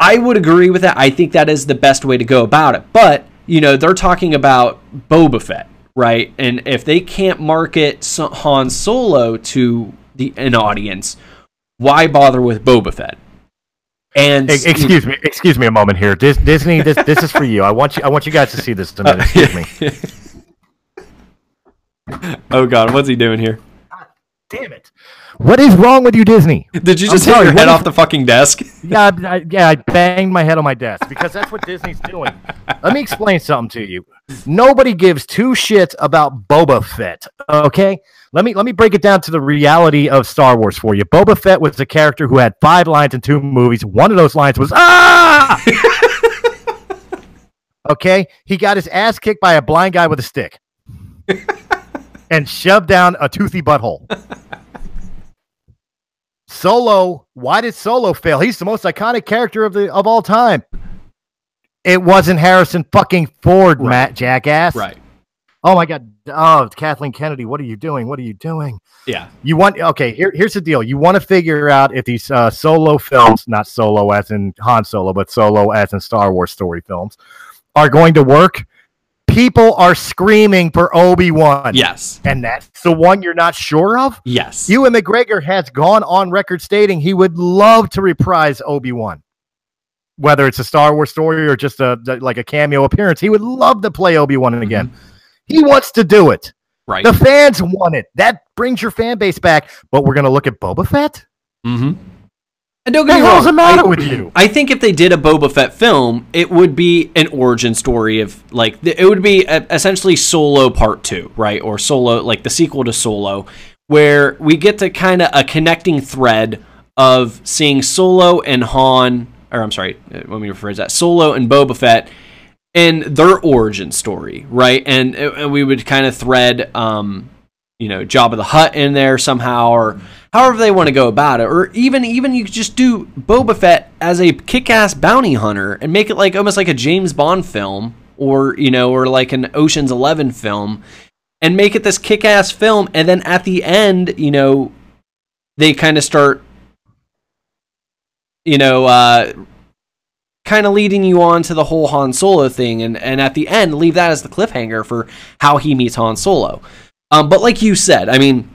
I would agree with that. I think that is the best way to go about it. But you know, they're talking about Boba Fett, right? And if they can't market Han Solo to the an audience, why bother with Boba Fett? And excuse me, excuse me a moment here. Dis- Disney, this this is for you. I want you. I want you guys to see this a minute. Uh, excuse me. oh God, what's he doing here? God damn it! What is wrong with you, Disney? Did you just I'm hit sorry, your head off the fucking desk? Yeah, I, yeah, I banged my head on my desk because that's what Disney's doing. Let me explain something to you. Nobody gives two shits about Boba Fett. Okay, let me let me break it down to the reality of Star Wars for you. Boba Fett was a character who had five lines in two movies. One of those lines was ah. okay, he got his ass kicked by a blind guy with a stick and shoved down a toothy butthole. Solo, why did Solo fail? He's the most iconic character of the of all time. It wasn't Harrison fucking Ford, right. Matt Jackass. Right. Oh my god. Oh, Kathleen Kennedy, what are you doing? What are you doing? Yeah. You want okay, here, here's the deal. You want to figure out if these uh, solo films, not solo as in Han Solo, but solo as in Star Wars story films, are going to work people are screaming for Obi Wan. Yes. And that's the one you're not sure of? Yes. Ewan McGregor has gone on record stating he would love to reprise Obi Wan. Whether it's a Star Wars story or just a like a cameo appearance, he would love to play Obi Wan again. He wants to do it. Right. The fans want it. That brings your fan base back. But we're going to look at Boba Fett. Mm-hmm. And don't get me wrong. What's the matter I, with you? I think if they did a Boba Fett film, it would be an origin story of like it would be a, essentially Solo Part Two, right? Or Solo, like the sequel to Solo, where we get to kind of a connecting thread of seeing Solo and Han, or I'm sorry, uh, let me rephrase that: Solo and Boba Fett and their origin story, right? And, and we would kind of thread, um, you know, Jabba the Hutt in there somehow, or however they want to go about it, or even even you could just do Boba Fett as a kick-ass bounty hunter and make it like almost like a James Bond film, or you know, or like an Ocean's Eleven film, and make it this kick-ass film, and then at the end, you know, they kind of start, you know, uh, kind of leading you on to the whole Han Solo thing, and and at the end, leave that as the cliffhanger for how he meets Han Solo. Um, but like you said, I mean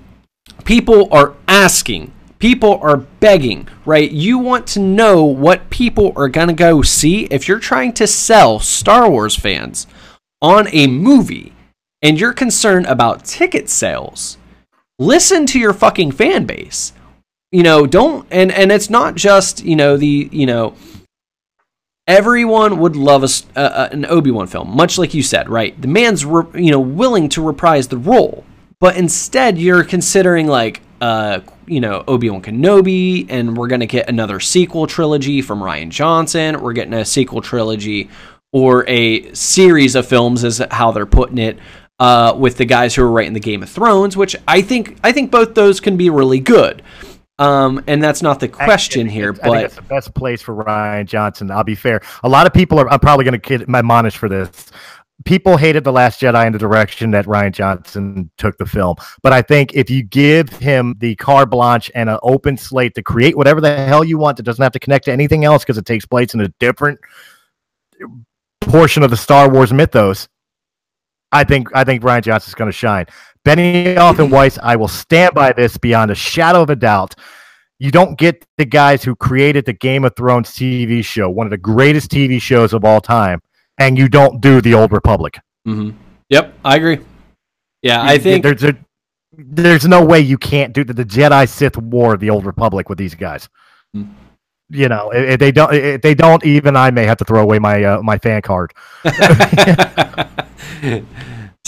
people are asking people are begging, right? You want to know what people are to go see if you're trying to sell Star Wars fans on a movie and you're concerned about ticket sales. Listen to your fucking fan base. You know, don't and and it's not just, you know, the, you know, everyone would love a, uh, an Obi-Wan film, much like you said, right? The man's re- you know willing to reprise the role but instead you're considering like uh you know Obi-Wan Kenobi and we're to get another sequel trilogy from Rian Johnson we're getting a sequel trilogy or a series of films is how they're putting it uh, with the guys who are writing the Game of Thrones which I think I think both those can be really good um, and that's not the question I, here, but I think it's the best place for Rian Johnson. I'll be fair. A lot of people are. I'm probably going to get admonished for this people hated the last jedi in the direction that Rian johnson took the film but i think if you give him the carte blanche and an open slate to create whatever the hell you want that doesn't have to connect to anything else because it takes place in a different portion of the star wars mythos i think i think rian johnson's going to shine benioff and weiss i will stand by this beyond a shadow of a doubt you don't get the guys who created the game of thrones tv show one of the greatest tv shows of all time and you don't do the old republic. Mm-hmm. Yep, I agree. Yeah, I think there's a, there's no way you can't do the, the Jedi Sith War of the old republic with these guys. Mm-hmm. You know, if they don't, if they don't, even I may have to throw away my uh, my fan card.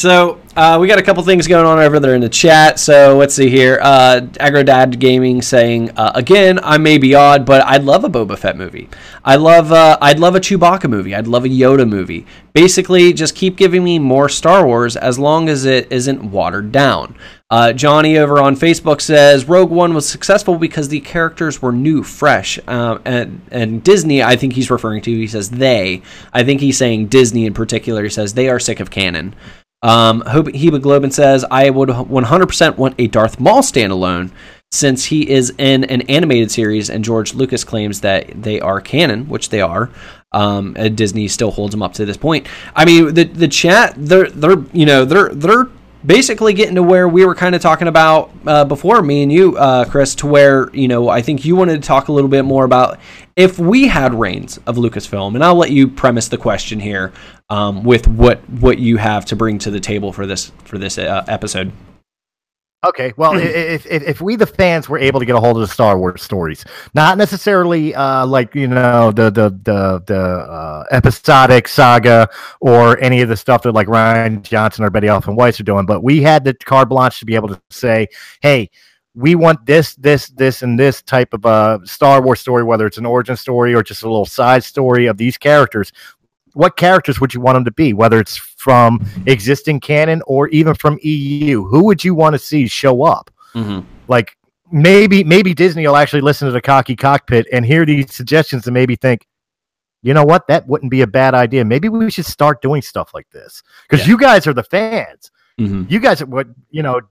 So uh, we got a couple things going on over there in the chat. So let's see here. Uh, Agrodad Gaming saying uh, again, I may be odd, but I'd love a Boba Fett movie. I love uh, I'd love a Chewbacca movie. I'd love a Yoda movie. Basically, just keep giving me more Star Wars as long as it isn't watered down. Uh, Johnny over on Facebook says Rogue One was successful because the characters were new, fresh, um, and and Disney. I think he's referring to. He says they. I think he's saying Disney in particular. He says they are sick of canon. Um, Hemoglobin says, I would 100% want a Darth Maul standalone. since he is in an animated series and George Lucas claims that they are canon, which they are. Um, Disney still holds them up to this point. I mean, the the chat, they're they're you know they're they're basically getting to where we were kind of talking about uh, before me and you, uh, Chris, to where you know I think you wanted to talk a little bit more about if we had reins of Lucasfilm, and I'll let you premise the question here um, with what what you have to bring to the table for this for this uh, episode. Okay, well, if, if, if we the fans were able to get a hold of the Star Wars stories, not necessarily uh, like you know the the the the uh, episodic saga or any of the stuff that like Rian Johnson or Benioff and Weiss are doing, but we had the carte blanche to be able to say, hey, we want this, this, this, and this type of a uh, Star Wars story, whether it's an origin story or just a little side story of these characters what characters would you want them to be, whether it's from existing canon or even from EU? Who would you want to see show up? Mm-hmm. Like maybe maybe Disney will actually listen to the cocky cockpit and hear these suggestions and maybe think, you know what, that wouldn't be a bad idea. Maybe we should start doing stuff like this because yeah. you guys are the fans. Mm-hmm. You guys are what you know.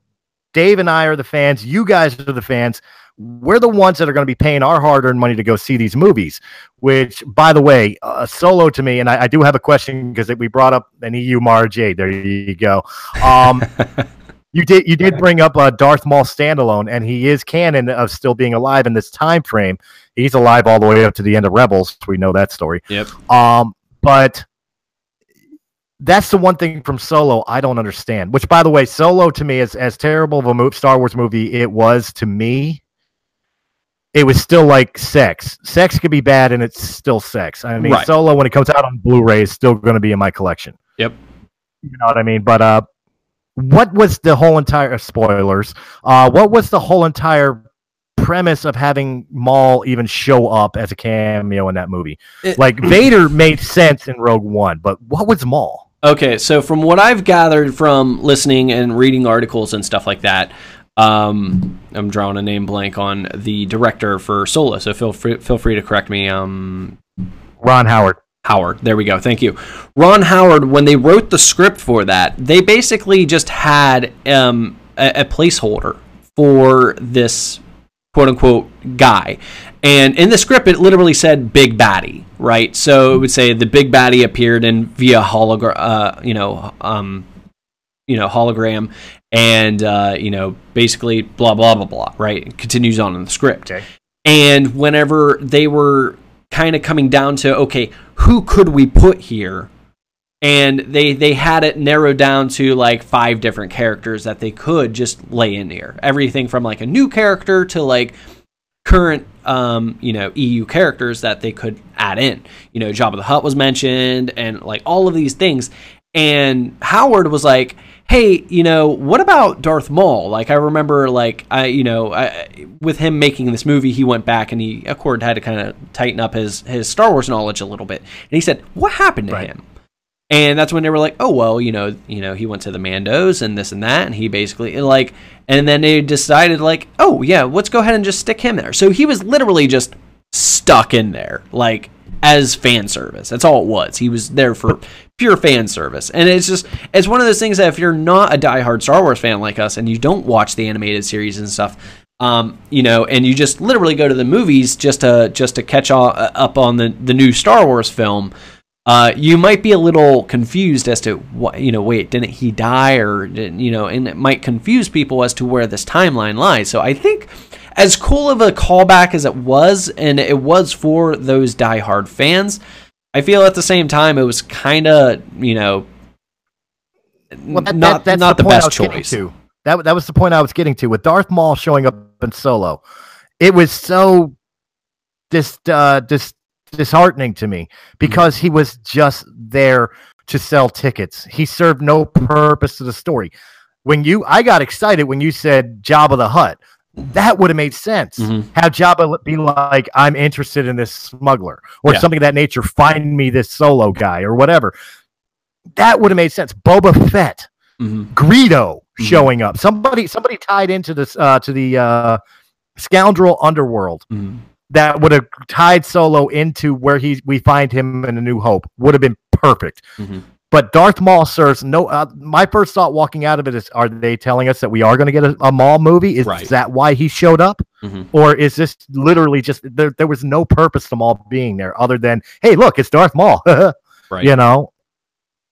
Dave and I are the fans. You guys are the fans we're the ones that are going to be paying our hard-earned money to go see these movies. Which, by the way, uh, solo to me, and I, I do have a question because we brought up an EU Mara Jade. There you go. Um, you did you did bring up uh, Darth Maul standalone, and he is canon of still being alive in this time frame. He's alive all the way up to the end of Rebels. We know that story. Yep. Um, but that's the one thing from Solo I don't understand. Which, by the way, Solo to me is as terrible of a Star Wars movie it was to me it was still like sex. Sex could be bad, and it's still sex. I mean, right. Solo when it comes out on Blu-ray is still going to be in my collection. Yep. You know what I mean? But uh, what was the whole entire spoilers? Uh, what was the whole entire premise of having Maul even show up as a cameo in that movie? It, like Vader made sense in Rogue One, but what was Maul? Okay, so from what I've gathered from listening and reading articles and stuff like that, um, I'm drawing a name blank on the director for Solo, so feel free, feel free to correct me. Um, Ron Howard. Howard. There we go. Thank you. Ron Howard, when they wrote the script for that, they basically just had um, a, a placeholder for this quote unquote guy. And in the script, it literally said "big baddie," right? So it would say the big baddie appeared in via hologram, uh, you know, um, you know, hologram, and uh, you know basically blah blah blah blah right it continues on in the script okay. and whenever they were kind of coming down to okay who could we put here and they they had it narrowed down to like five different characters that they could just lay in here everything from like a new character to like current um, you know EU characters that they could add in you know Jabba the Hutt was mentioned and like all of these things and Howard was like hey, you know, what about Darth Maul? Like, I remember, like, I, you know, I, with him making this movie, he went back and he, of course, had to kind of tighten up his his Star Wars knowledge a little bit. And he said, what happened to right. him? And that's when they were like, oh well, you know, you know, he went to the Mandos and this and that, and he basically like, and then they decided like, oh yeah, let's go ahead and just stick him there. So he was literally just stuck in there, like as fan service. That's all it was. He was there for pure fan service. And it's just it's one of those things that if you're not a diehard Star Wars fan like us and you don't watch the animated series and stuff, um, you know, and you just literally go to the movies just to just to catch up on the the new Star Wars film. Uh, you might be a little confused as to what you know. Wait, didn't he die, or you know, and it might confuse people as to where this timeline lies. So I think as cool of a callback as it was, and it was for those diehard fans, I feel at the same time it was kind of you know well, that, not that, not the, the best choice. That that was the point I was getting to with Darth Maul showing up in Solo. It was so just uh, dis disheartening to me because he was just there to sell tickets. He served no purpose to the story. When you, I got excited when you said Jabba the Hutt. that would have made sense. Mm-hmm. Have Jabba be like, I'm interested in this smuggler or yeah. something of that nature. Find me this solo guy or whatever. That would have made sense. Boba Fett, mm-hmm. Greedo mm-hmm. showing up. Somebody, somebody tied into this uh, to the uh, scoundrel underworld. Mm-hmm. That would have tied Solo into where he we find him in A New Hope. Would have been perfect. Mm-hmm. But Darth Maul serves no. Uh, my first thought walking out of it is: Are they telling us that we are going to get a, a Maul movie? Is Right. that why he showed up, Mhm. or is this literally just there? There was no purpose to Maul being there other than, hey, look, it's Darth Maul. Right. You know,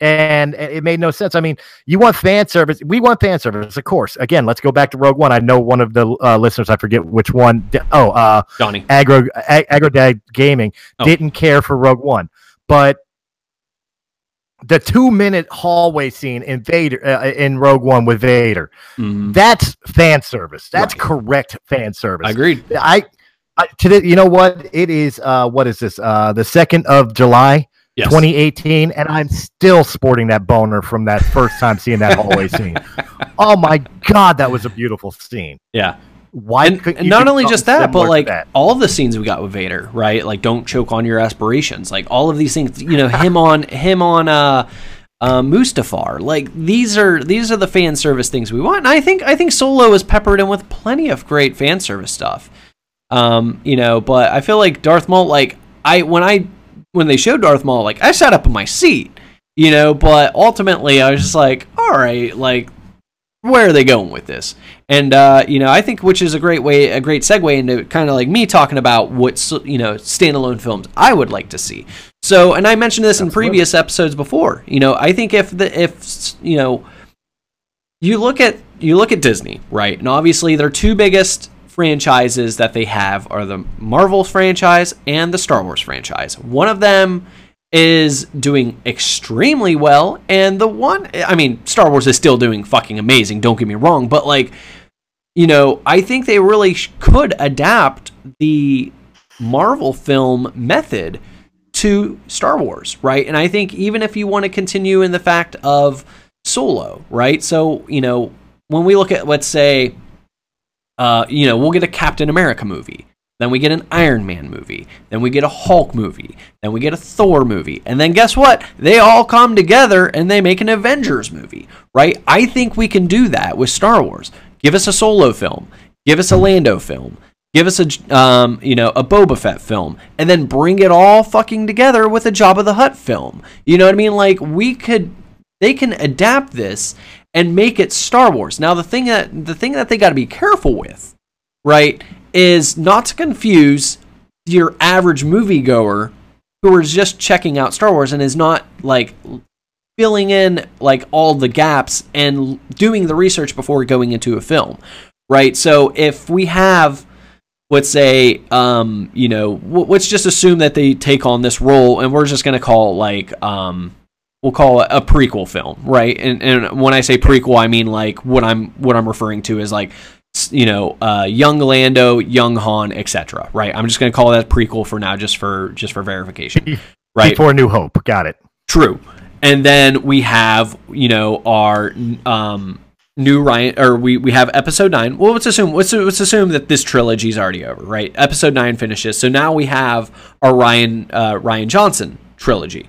and it made no sense. I mean, you want fan service. We want fan service, of course. Again, let's go back to Rogue One. I know one of the uh, listeners. I forget which one. Oh, uh, Donnie. Agro Ag- Agrodad Gaming Oh. didn't care for Rogue One, but the two minute hallway scene in Vader uh, in Rogue One with Vader Mhm. that's fan service. That's Right. correct fan service. I Agreed. I, I to the, you know what it is. Uh, what is this? Uh, the second of July. Yes. 2018, and I'm still sporting that boner from that first time seeing that hallway scene. Oh my god, that was a beautiful scene. Yeah. Why? and, and not only just that, but like that? all the scenes we got with Vader, right? Like don't choke on your aspirations. Like all of these things, you know, him on him on uh uh, Mustafar. Like these are these are the fan service things we want. And I think I think Solo is peppered in with plenty of great fan service stuff. Um, you know, but I feel like Darth Maul. Like I when I when they showed Darth Maul, like I sat up in my seat. You know, but ultimately I was just like, all right, like where are they going with this? And uh, you know, I think which is a great way, a great segue into kind of like me talking about what you know standalone films I would like to see. So, and I mentioned this in previous episodes before. You know, I think if the if you know, you look at you look at Disney, right? And obviously, their two biggest franchises that they have are the Marvel franchise and the Star Wars franchise. One of them is doing extremely well, and the one, I mean, Star Wars is still doing fucking amazing. Don't get me wrong, but like, you know, I think they really could adapt the Marvel film method to Star Wars, right? And I think even if you want to continue in the fact of Solo, right? So, you know, when we look at, let's say, uh, you know, we'll get a Captain America movie. Then we get an Iron Man movie. Then we get a Hulk movie. Then we get a Thor movie. And then guess what? They all come together and they make an Avengers movie, right? I think we can do that with Star Wars. Give us a solo film. Give us a Lando film. Give us a um, you know, a Boba Fett film and then bring it all fucking together with a Jabba the Hutt film. You know what I mean? Like we could they can adapt this and make it Star Wars. Now the thing that the thing that they got to be careful with, right, is not to confuse your average moviegoer who is just checking out Star Wars and is not like filling in like all the gaps and doing the research before going into a film, right? So if we have let's say um you know w- let's just assume that they take on this role and we're just going to call like um we'll call it a prequel film right and and when i say prequel i mean like what i'm what i'm referring to is like you know uh young lando young han etc right i'm just going to call that prequel for now just for just for verification right Before New Hope, got it. True. And then we have, you know, our um new Rian or we we have episode 9. Well, let's assume let's let's assume that this trilogy is already over, right? Episode 9 finishes. So now we have our Rian uh Rian Johnson trilogy.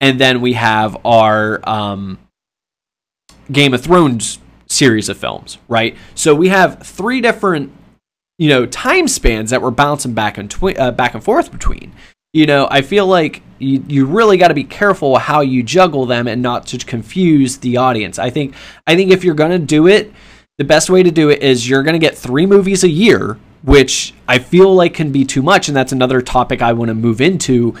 And then we have our um Game of Thrones series of films, right? So we have three different you know time spans that we're bouncing back and twi- uh, back and forth between you know, I feel like you, you really got to be careful how you juggle them and not to confuse the audience. I think I think if you're to do it, the best way to do it is you're to get 3 movies a year, which I feel like can be too much and that's another topic I want to move into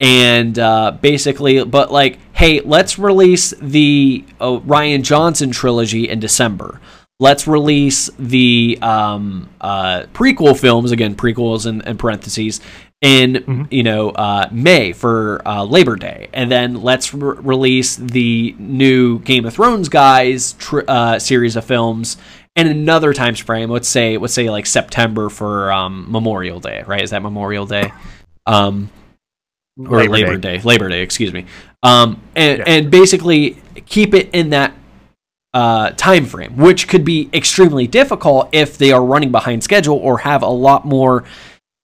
and uh, basically but like hey, let's release the uh, Rian Johnson trilogy in December let's release the um, uh, prequel films again prequels in, in parentheses in you know uh, May for uh, Labor Day, and then let's re- release the new Game of Thrones guys tr- uh, series of films in another time frame. Let's say let's say like September for um, Memorial Day, right? Is that Memorial Day? Um, or Labor Labor, Day. Day. Labor Day, excuse me. Um, and Yeah. and basically keep it in that uh, time frame, which could be extremely difficult if they are running behind schedule or have a lot more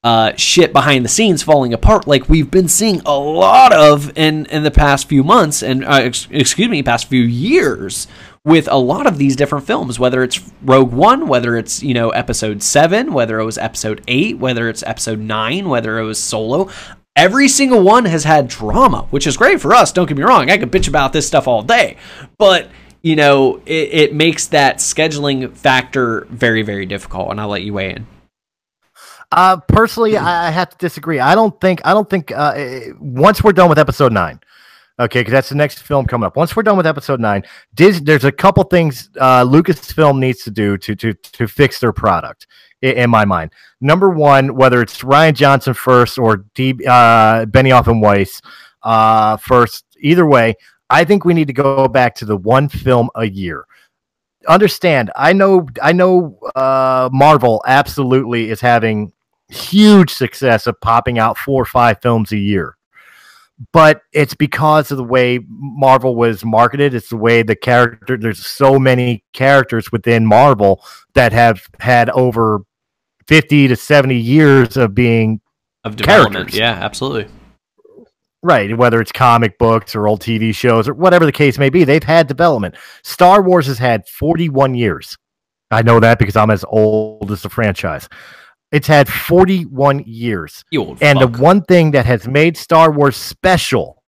uh, shit behind the scenes falling apart, like we've been seeing a lot of in in the past few months and uh, ex- excuse me, past few years with a lot of these different films. Whether it's Rogue One, whether it's you know Episode Seven, whether it was Episode Eight, whether it's Episode Nine, whether it was Solo. Every single one has had drama, which is great for us. Don't get me wrong. I could bitch about this stuff all day, but you know, it, it makes that scheduling factor very, very difficult. And I'll let you weigh in. Uh, personally, I have to disagree. I don't think. I don't think. Uh, once we're done with episode nine, okay, because that's the next film coming up. Once we're done with episode nine, Dis- there's a couple things uh, Lucasfilm needs to do to to to fix their product. In, my mind, number one, whether it's Rian Johnson first or D, uh, Benioff and Weiss uh, first, either way, I think we need to go back to the one film a year understand i know i know uh marvel absolutely is having huge success of popping out four or five films a year. But it's because of the way Marvel was marketed. It's the way the character, there's so many characters within Marvel that have had over 50 to 70 years of being of development. Characters. Yeah, absolutely. Right, whether it's comic books or old TV shows or whatever the case may be, they've had development. Star Wars has had 41 years. I know that because I'm as old as the franchise. It's had 41 years. and fuck. the one thing that has made Star Wars special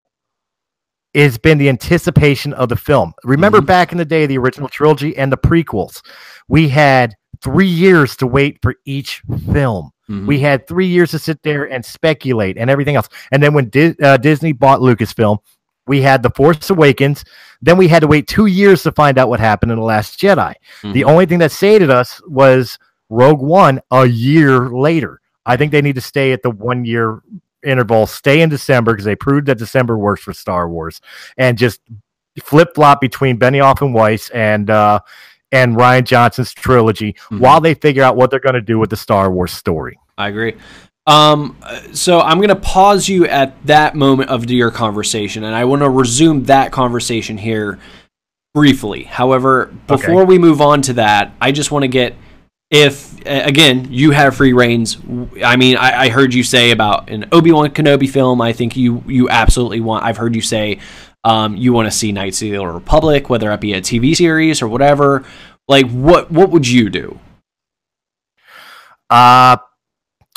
has been the anticipation of the film. Remember mm-hmm. back in the day, the original trilogy and the prequels, we had three years to wait for each film. Mm-hmm. We had three years to sit there and speculate and everything else. And then when Di- uh, Disney bought Lucasfilm, we had The Force Awakens. Then we had to wait two years to find out what happened in The Last Jedi. Mm-hmm. The only thing that saved us was Rogue One a year later. I think they need to stay at the one year interval, stay in December because they proved that December works for Star Wars, and just flip flop between Benioff and Weiss and uh, and Rian Johnson's trilogy mm-hmm. while they figure out what they're going to do with the Star Wars story. I agree. Um, so I'm going to pause you at that moment of your conversation, and I want to resume that conversation here briefly. However, before okay. we move on to that, I just want to get if again you have free reigns i mean I, I, heard you say about an obi-wan kenobi film i think you you absolutely want i've heard you say um, you want to see knights of the old republic whether it be a tv series or whatever like what what would you do? Uh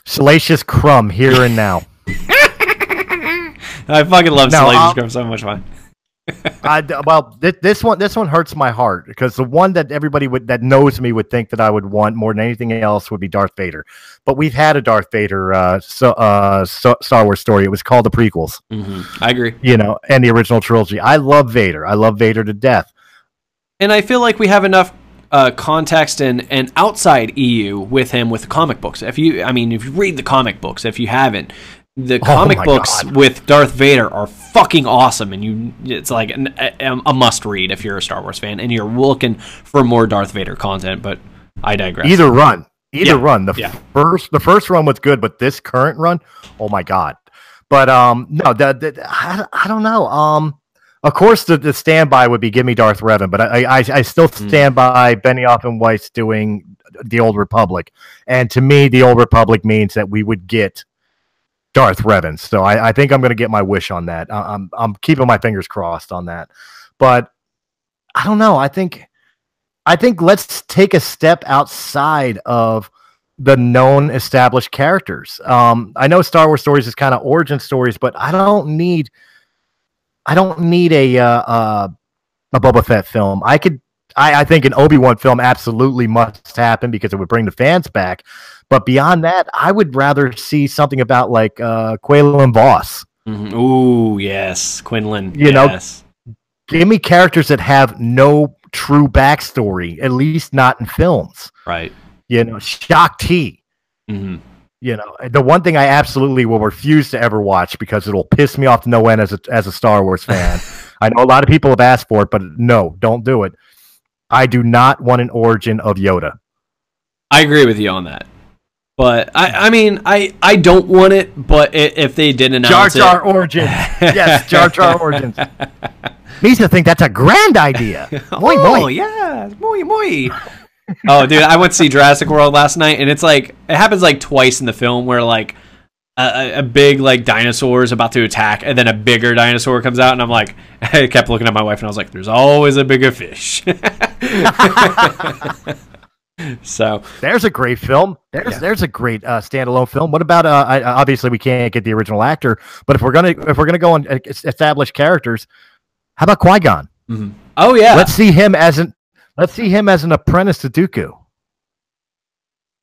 salacious crumb here and now. I fucking love salacious um, crumb so much fun I, well, th- this one this one hurts my heart because the one that everybody would that knows me would think that I would want more than anything else would be Darth Vader. But we've had a Darth Vader uh, so, uh, so Star Wars story. It was called the prequels. Mm-hmm. I agree. You know, and the original trilogy. I love Vader. I love Vader to death. And I feel like we have enough uh, context and and outside EU with him with comic books. If you, I mean, if you read the comic books, if you haven't, the oh comic oh books God. with Darth Vader are fucking awesome, and you it's like an, a, a, must read if you're a Star Wars fan and you're looking for more Darth Vader content. But I digress. Either run, either yeah. run. The yeah. first the first run was good, but this current run, oh my God. But um, no, the, the I, I don't know. Um, of course, the, the standby would be give me Darth Revan, but I I, I still hmm. stand mm. by Benioff and Weiss doing the Old Republic, and to me, the Old Republic means that we would get Darth Revan. So I, I think I'm going to get my wish on that. I'm I'm keeping my fingers crossed on that. But I don't know. I think I think let's take a step outside of the known established characters. Um, I know Star Wars stories is kind of origin stories, but I don't need I don't need a uh, uh, a Boba Fett film. I could I, I think an Obi Wan film absolutely must happen because it would bring the fans back. But beyond that, I would rather see something about like uh, Quinlan Vos. Mm-hmm. Ooh, yes, Quinlan. You yes. know, give me characters that have no true backstory, at least not in films. Right. You know, Shaak Ti. Mm-hmm. You know, the one thing I absolutely will refuse to ever watch because it'll piss me off to no end as a as a Star Wars fan. I know a lot of people have asked for it, but no, don't do it. I do not want an origin of Yoda. I agree with you on that. But I, I mean, I, I don't want it. But if they did announce Jar Jar it, Origins, yes, Jar Jar Origins. Misa think that's a grand idea. Moi, oh moi. yeah, moi moi. oh, dude, I went to see Jurassic World last night, and it's like it happens like twice in the film where like a, a, big like dinosaur is about to attack, and then a bigger dinosaur comes out, and I'm like, I kept looking at my wife, and I was like, "There's always a bigger fish." So there's a great film. There's yeah. there's a great uh, standalone film. What about uh, I, obviously we can't get the original actor, but if we're gonna if we're gonna go and establish characters, how about Qui Gon? Mm-hmm. Oh yeah, let's see him as an let's see him as an apprentice to Dooku.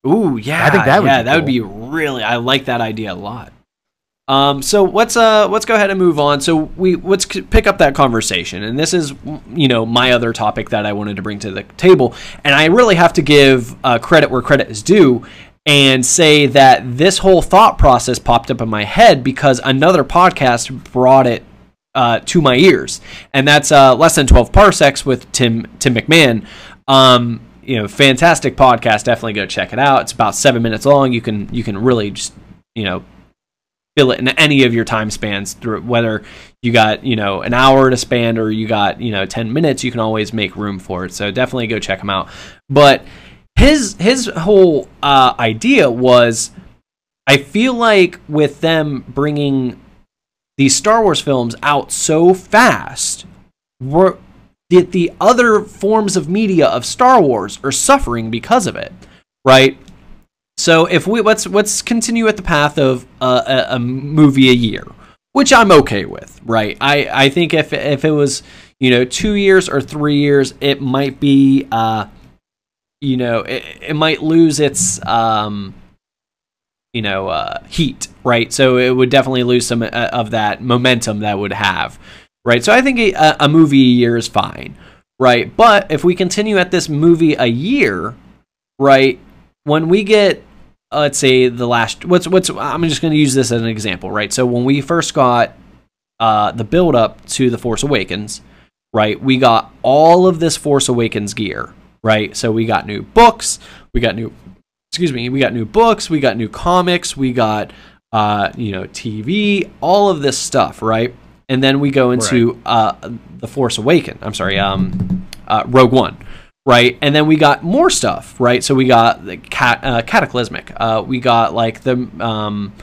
Ooh yeah, I think that would yeah that would be really I like that idea a lot. Um, so let's uh let's go ahead and move on. So we let's pick up that conversation, and this is you know my other topic that I wanted to bring to the table, and I really have to give uh, credit where credit is due, and say that this whole thought process popped up in my head because another podcast brought it uh, to my ears, and that's uh, less than twelve parsecs with Tim Tim McMahon. Um, you know, fantastic podcast. Definitely go check it out. It's about seven minutes long. You can you can really just you know fill it in any of your time spans through whether you got you know an hour to spend or you got you know 10 minutes you can always make room for it. So definitely go check him out. But his his whole uh, idea was i feel like with them bringing these star wars films out so fast we're that the other forms of media of star wars are suffering because of it right so if we let's let's continue at the path of uh, a, a, movie a year, which I'm okay with, right? I I think if if it was you know two years or three years, it might be uh, you know it, it might lose its um, you know uh, heat, right? So it would definitely lose some uh, of that momentum that would have, right? So I think a, a movie a year is fine, right? But if we continue at this movie a year, right? When we get uh, let's say the last what's what's I'm just going to use this as an example, right? So when we first got uh, the build up to the Force Awakens, right? We got all of this Force Awakens gear, right? So we got new books, we got new excuse me, we got new books, we got new comics, we got uh, you know, TV, all of this stuff, right? And then we go into right. uh, the Force Awaken. I'm sorry, um, uh, Rogue One, right? And then we got more stuff, right? So we got the cat, uh, cataclysmic. Uh, we got like the um,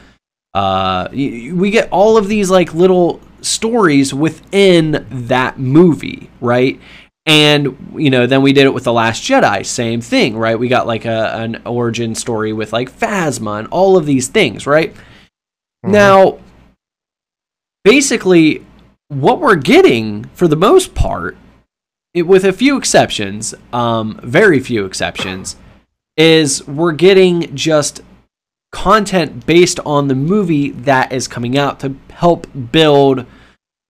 uh, we get all of these like little stories within that movie, right? And you know, then we did it with the Last Jedi, same thing, right? We got like a, an origin story with like Phasma and all of these things, right? Mm-hmm. Now, basically, what we're getting for the most part it, with a few exceptions, um, very few exceptions, is we're getting just content based on the movie that is coming out to help build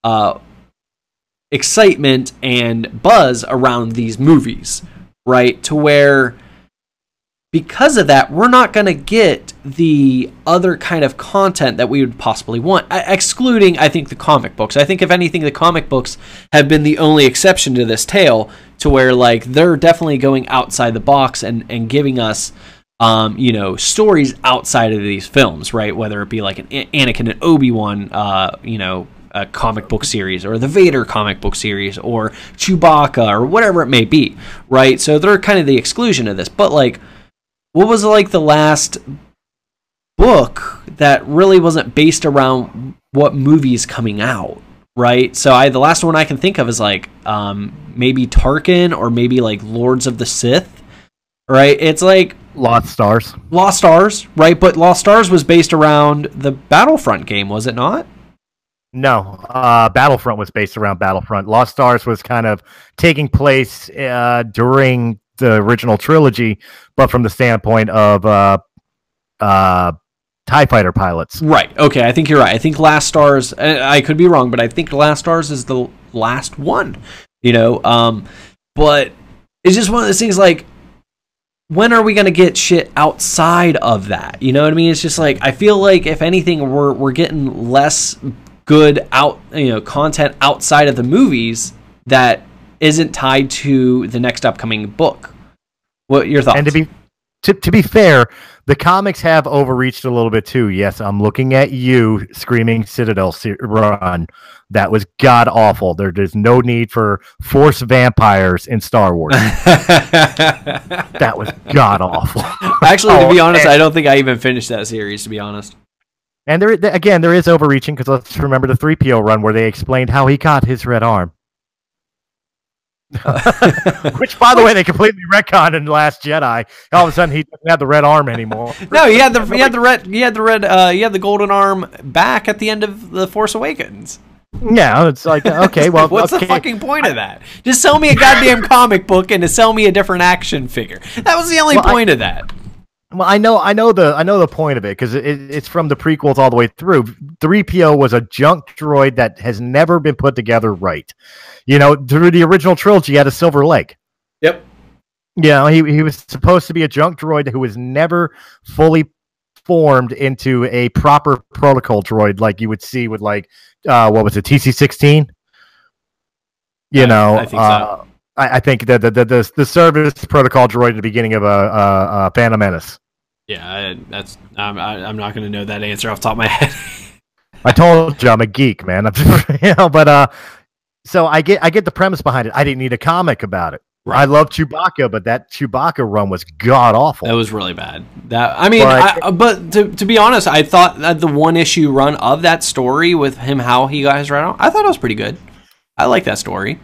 uh, excitement and buzz around these movies, right? To where because of that, we're not going to get the other kind of content that we would possibly want, excluding, I think, the comic books. I think, if anything, the comic books have been the only exception to this tale, to where, like, they're definitely going outside the box and, and giving us, um, you know, stories outside of these films, right? Whether it be like an Anakin and Obi Wan, uh, you know, a comic book series or the Vader comic book series or Chewbacca or whatever it may be, right? So they're kind of the exclusion of this. But, like, what was like the last book that really wasn't based around what movies coming out right? So i the last one i can think of is like um maybe tarkin or maybe like lords of the sith right? It's like lost stars. Lost stars right? But lost stars was based around the battlefront game was it not? No, uh, Battlefront was based around Battlefront. Lost Stars was kind of taking place uh, during the original trilogy, but from the standpoint of uh, uh, Tie Fighter pilots. Right. Okay. I think you're right. I think Lost Stars. I could be wrong, but I think Lost Stars is the last one. You know. Um, but it's just one of those things. Like, when are we going to get shit outside of that? You know what I mean? It's just like I feel like if anything, we're we're getting less good out you know content outside of the movies that isn't tied to the next upcoming book. What your thoughts? And to be to, to be fair, the comics have overreached a little bit too. Yes, I'm looking at you screaming Citadel run. That was god awful. There, there's no need for force vampires in Star Wars. that was god awful. Actually, to be oh, honest, I don't think I even finished that series. To be honest. And there again, there is overreaching because let's remember the three PO run where they explained how he got his red arm. Which, by the way, they completely retconned in the Last Jedi. All of a sudden, he doesn't have the red arm anymore. no, he had the he had the red he had the red uh, he had the golden arm back at the end of the Force Awakens. Yeah, it's like okay, well, what's okay. the fucking point of that? Just sell me a goddamn comic book and to sell me a different action figure. That was the only Well, I- point of that. Well, I know, I know the, I know the point of it because it, it's from the prequels all the way through. Three PO was a junk droid that has never been put together right. You know, through the original trilogy, he had a silver leg. Yep. You know, he he was supposed to be a junk droid who was never fully formed into a proper protocol droid like you would see with like uh what was it TC sixteen. You know, I think so. Uh, I, I think that the, the the the service protocol droid at the beginning of a uh, uh, Phantom Menace. Yeah, I, that's I'm I, I'm not going to know that answer off the top of my head. I told you I'm a geek, man. you know, but uh, so I get I get the premise behind it. I didn't need a comic about it. I love Chewbacca, but that Chewbacca run was god awful. That was really bad. That I mean, But- I, but to, to be honest, I thought that the one issue run of that story with him how he got his right on, I thought it was pretty good. I like that story.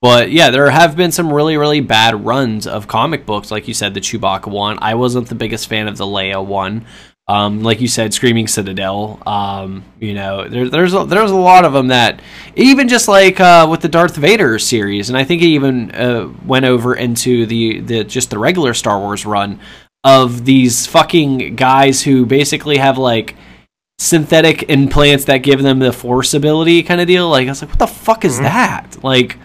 But yeah, there have been some really really bad runs of comic books, like you said, the Chewbacca one. I wasn't the biggest fan of the Leia one. Um, like you said, Screaming Citadel. Um, you know, there, there's a, there's a lot of them that even just like uh, with the Darth Vader series, and I think it even uh, went over into the the just the regular Star Wars run of these fucking guys who basically have like synthetic implants that give them the force ability kind of deal. Like I was like, what the fuck is that? Like,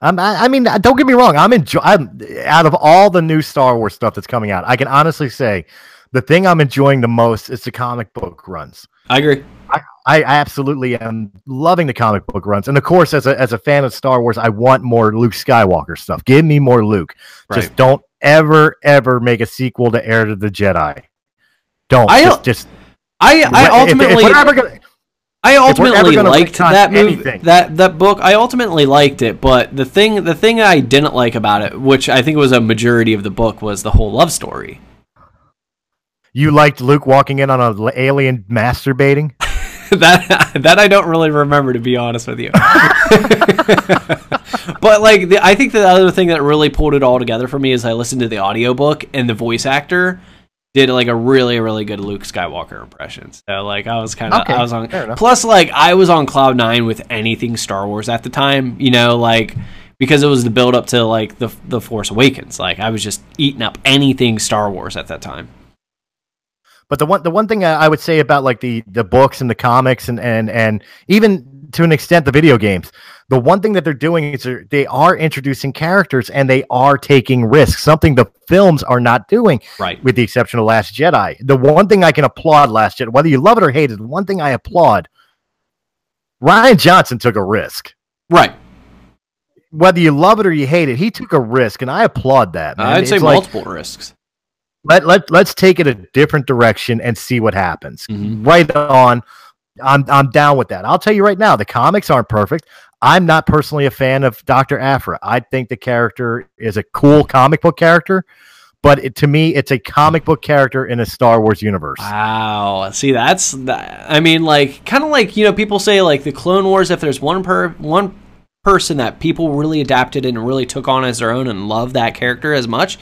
I'm, I, I mean, don't get me wrong. I'm enjoy. I'm out of all the new Star Wars stuff that's coming out. I can honestly say, the thing I'm enjoying the most is the comic book runs. I agree. I, I absolutely am loving the comic book runs, and of course, as a as a fan of Star Wars, I want more Luke Skywalker stuff. Give me more Luke. Just don't ever ever make a sequel to Heir to the Jedi. Don't. I- just, just I I if- if ultimately we're ever gonna- I ultimately liked that movie, anything- that that book. I ultimately liked it, but the thing the thing I didn't like about it, which I think was a majority of the book, was the whole love story. you liked Luke walking in on an alien masturbating. that that I don't really remember to be honest with you. but like the, I think the other thing that really pulled it all together for me is I listened to the audiobook and the voice actor did like a really really good Luke Skywalker impression. So like I was kind of Okay, I was on plus like I was on cloud 9 with anything Star Wars at the time, you know, like because it was the build up to like the the Force Awakens. Like I was just eating up anything Star Wars at that time. But the one the one thing I I would say about like the the books and the comics and and and even to an extent the video games, the one thing that they're doing is they're, they are introducing characters and they are taking risks, something the films are not doing, Right. with the exception of Last Jedi. The one thing I can applaud Last Jedi, whether you love it or hate it, the one thing I applaud, Rian Johnson took a risk. Right. Whether you love it or you hate it, he took a risk, and I applaud that. Man. I'd say like, multiple risks. let let let's take it a different direction and see what happens. Mhm. Right on. I'm I'm down with that. I'll tell you right now, the comics aren't perfect. I'm not personally a fan of Dr. Aphra. I think the character is a cool comic book character, but it, to me, it's a comic book character in a Star Wars universe. Wow. See, that's. I mean, like, kind of like you know, people say like the Clone Wars. If there's one per one person that people really adapted and really took on as their own and love that character as much,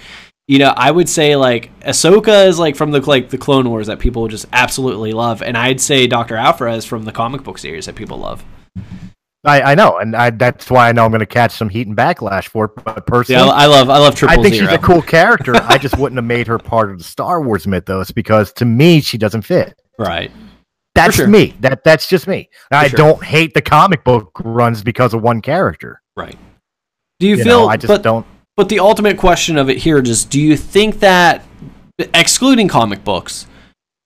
you know, I would say like Ahsoka is like from the like the Clone Wars that people just absolutely love, and I'd say Doctor Aphra is from the comic book series that people love. I, I know, and I, that's why I know I'm going to catch some heat and backlash for it. But personally, Yeah, I love I love Triple I think Zero. she's a cool character. I just wouldn't have made her part of the Star Wars mythos because to me, she doesn't fit. right. That's sure. me. That that's just me. I sure. don't hate the comic book runs because of one character. Right. Do you, You feel? know, I just but, don't. But the ultimate question of it here is: Do you think that, excluding comic books,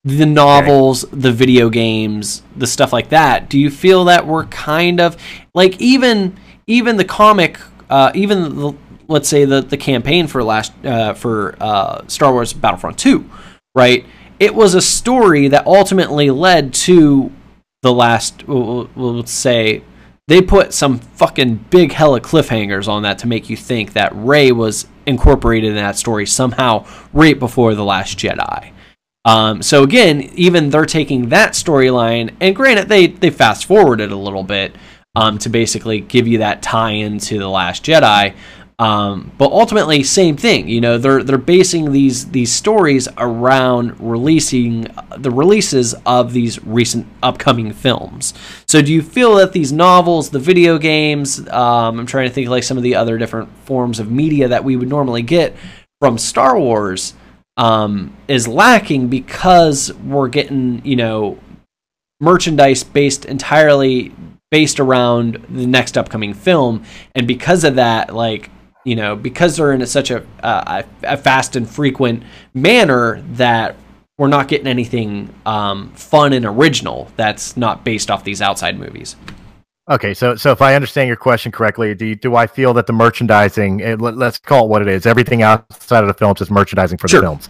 the novels, the video games, the stuff like that, do you feel that we're kind of like even even the comic, uh, even the, let's say the the campaign for last uh, for uh, Star Wars Battlefront Two, right? It was a story that ultimately led to the last. We'll, we'll say they put some fucking big hella cliffhangers on that to make you think that Rey was incorporated in that story somehow right before the Last Jedi. Um, so again, even they're taking that storyline, and granted, they they fast forwarded a little bit, um, to basically give you that tie into the Last Jedi. Um, but ultimately, same thing. You know, they're they're basing these these stories around releasing the releases of these recent upcoming films. So, do you feel that these novels, the video games, um, I'm trying to think like some of the other different forms of media that we would normally get from Star Wars, um, is lacking because we're getting you know merchandise based entirely based around the next upcoming film, and because of that, like you know, because they're in a, such a, uh, a fast and frequent manner that we're not getting anything um, fun and original that's not based off these outside movies. Okay, so so if I understand your question correctly, do you, do I feel that the merchandising, it, let, us call it what it is, everything outside of the films is merchandising for sure. the films?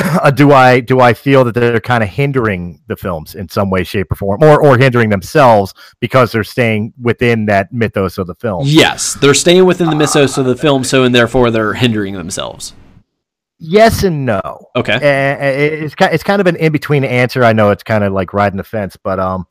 uh, do I do I feel that they're kind of hindering the films in some way, shape, or form, or or hindering themselves because they're staying within that mythos of the film? Yes, they're staying within the mythos of the film, so and therefore they're hindering themselves. Yes and no. Okay, it's kind it's kind of an in between answer. I know it's kind of like riding the fence, but um,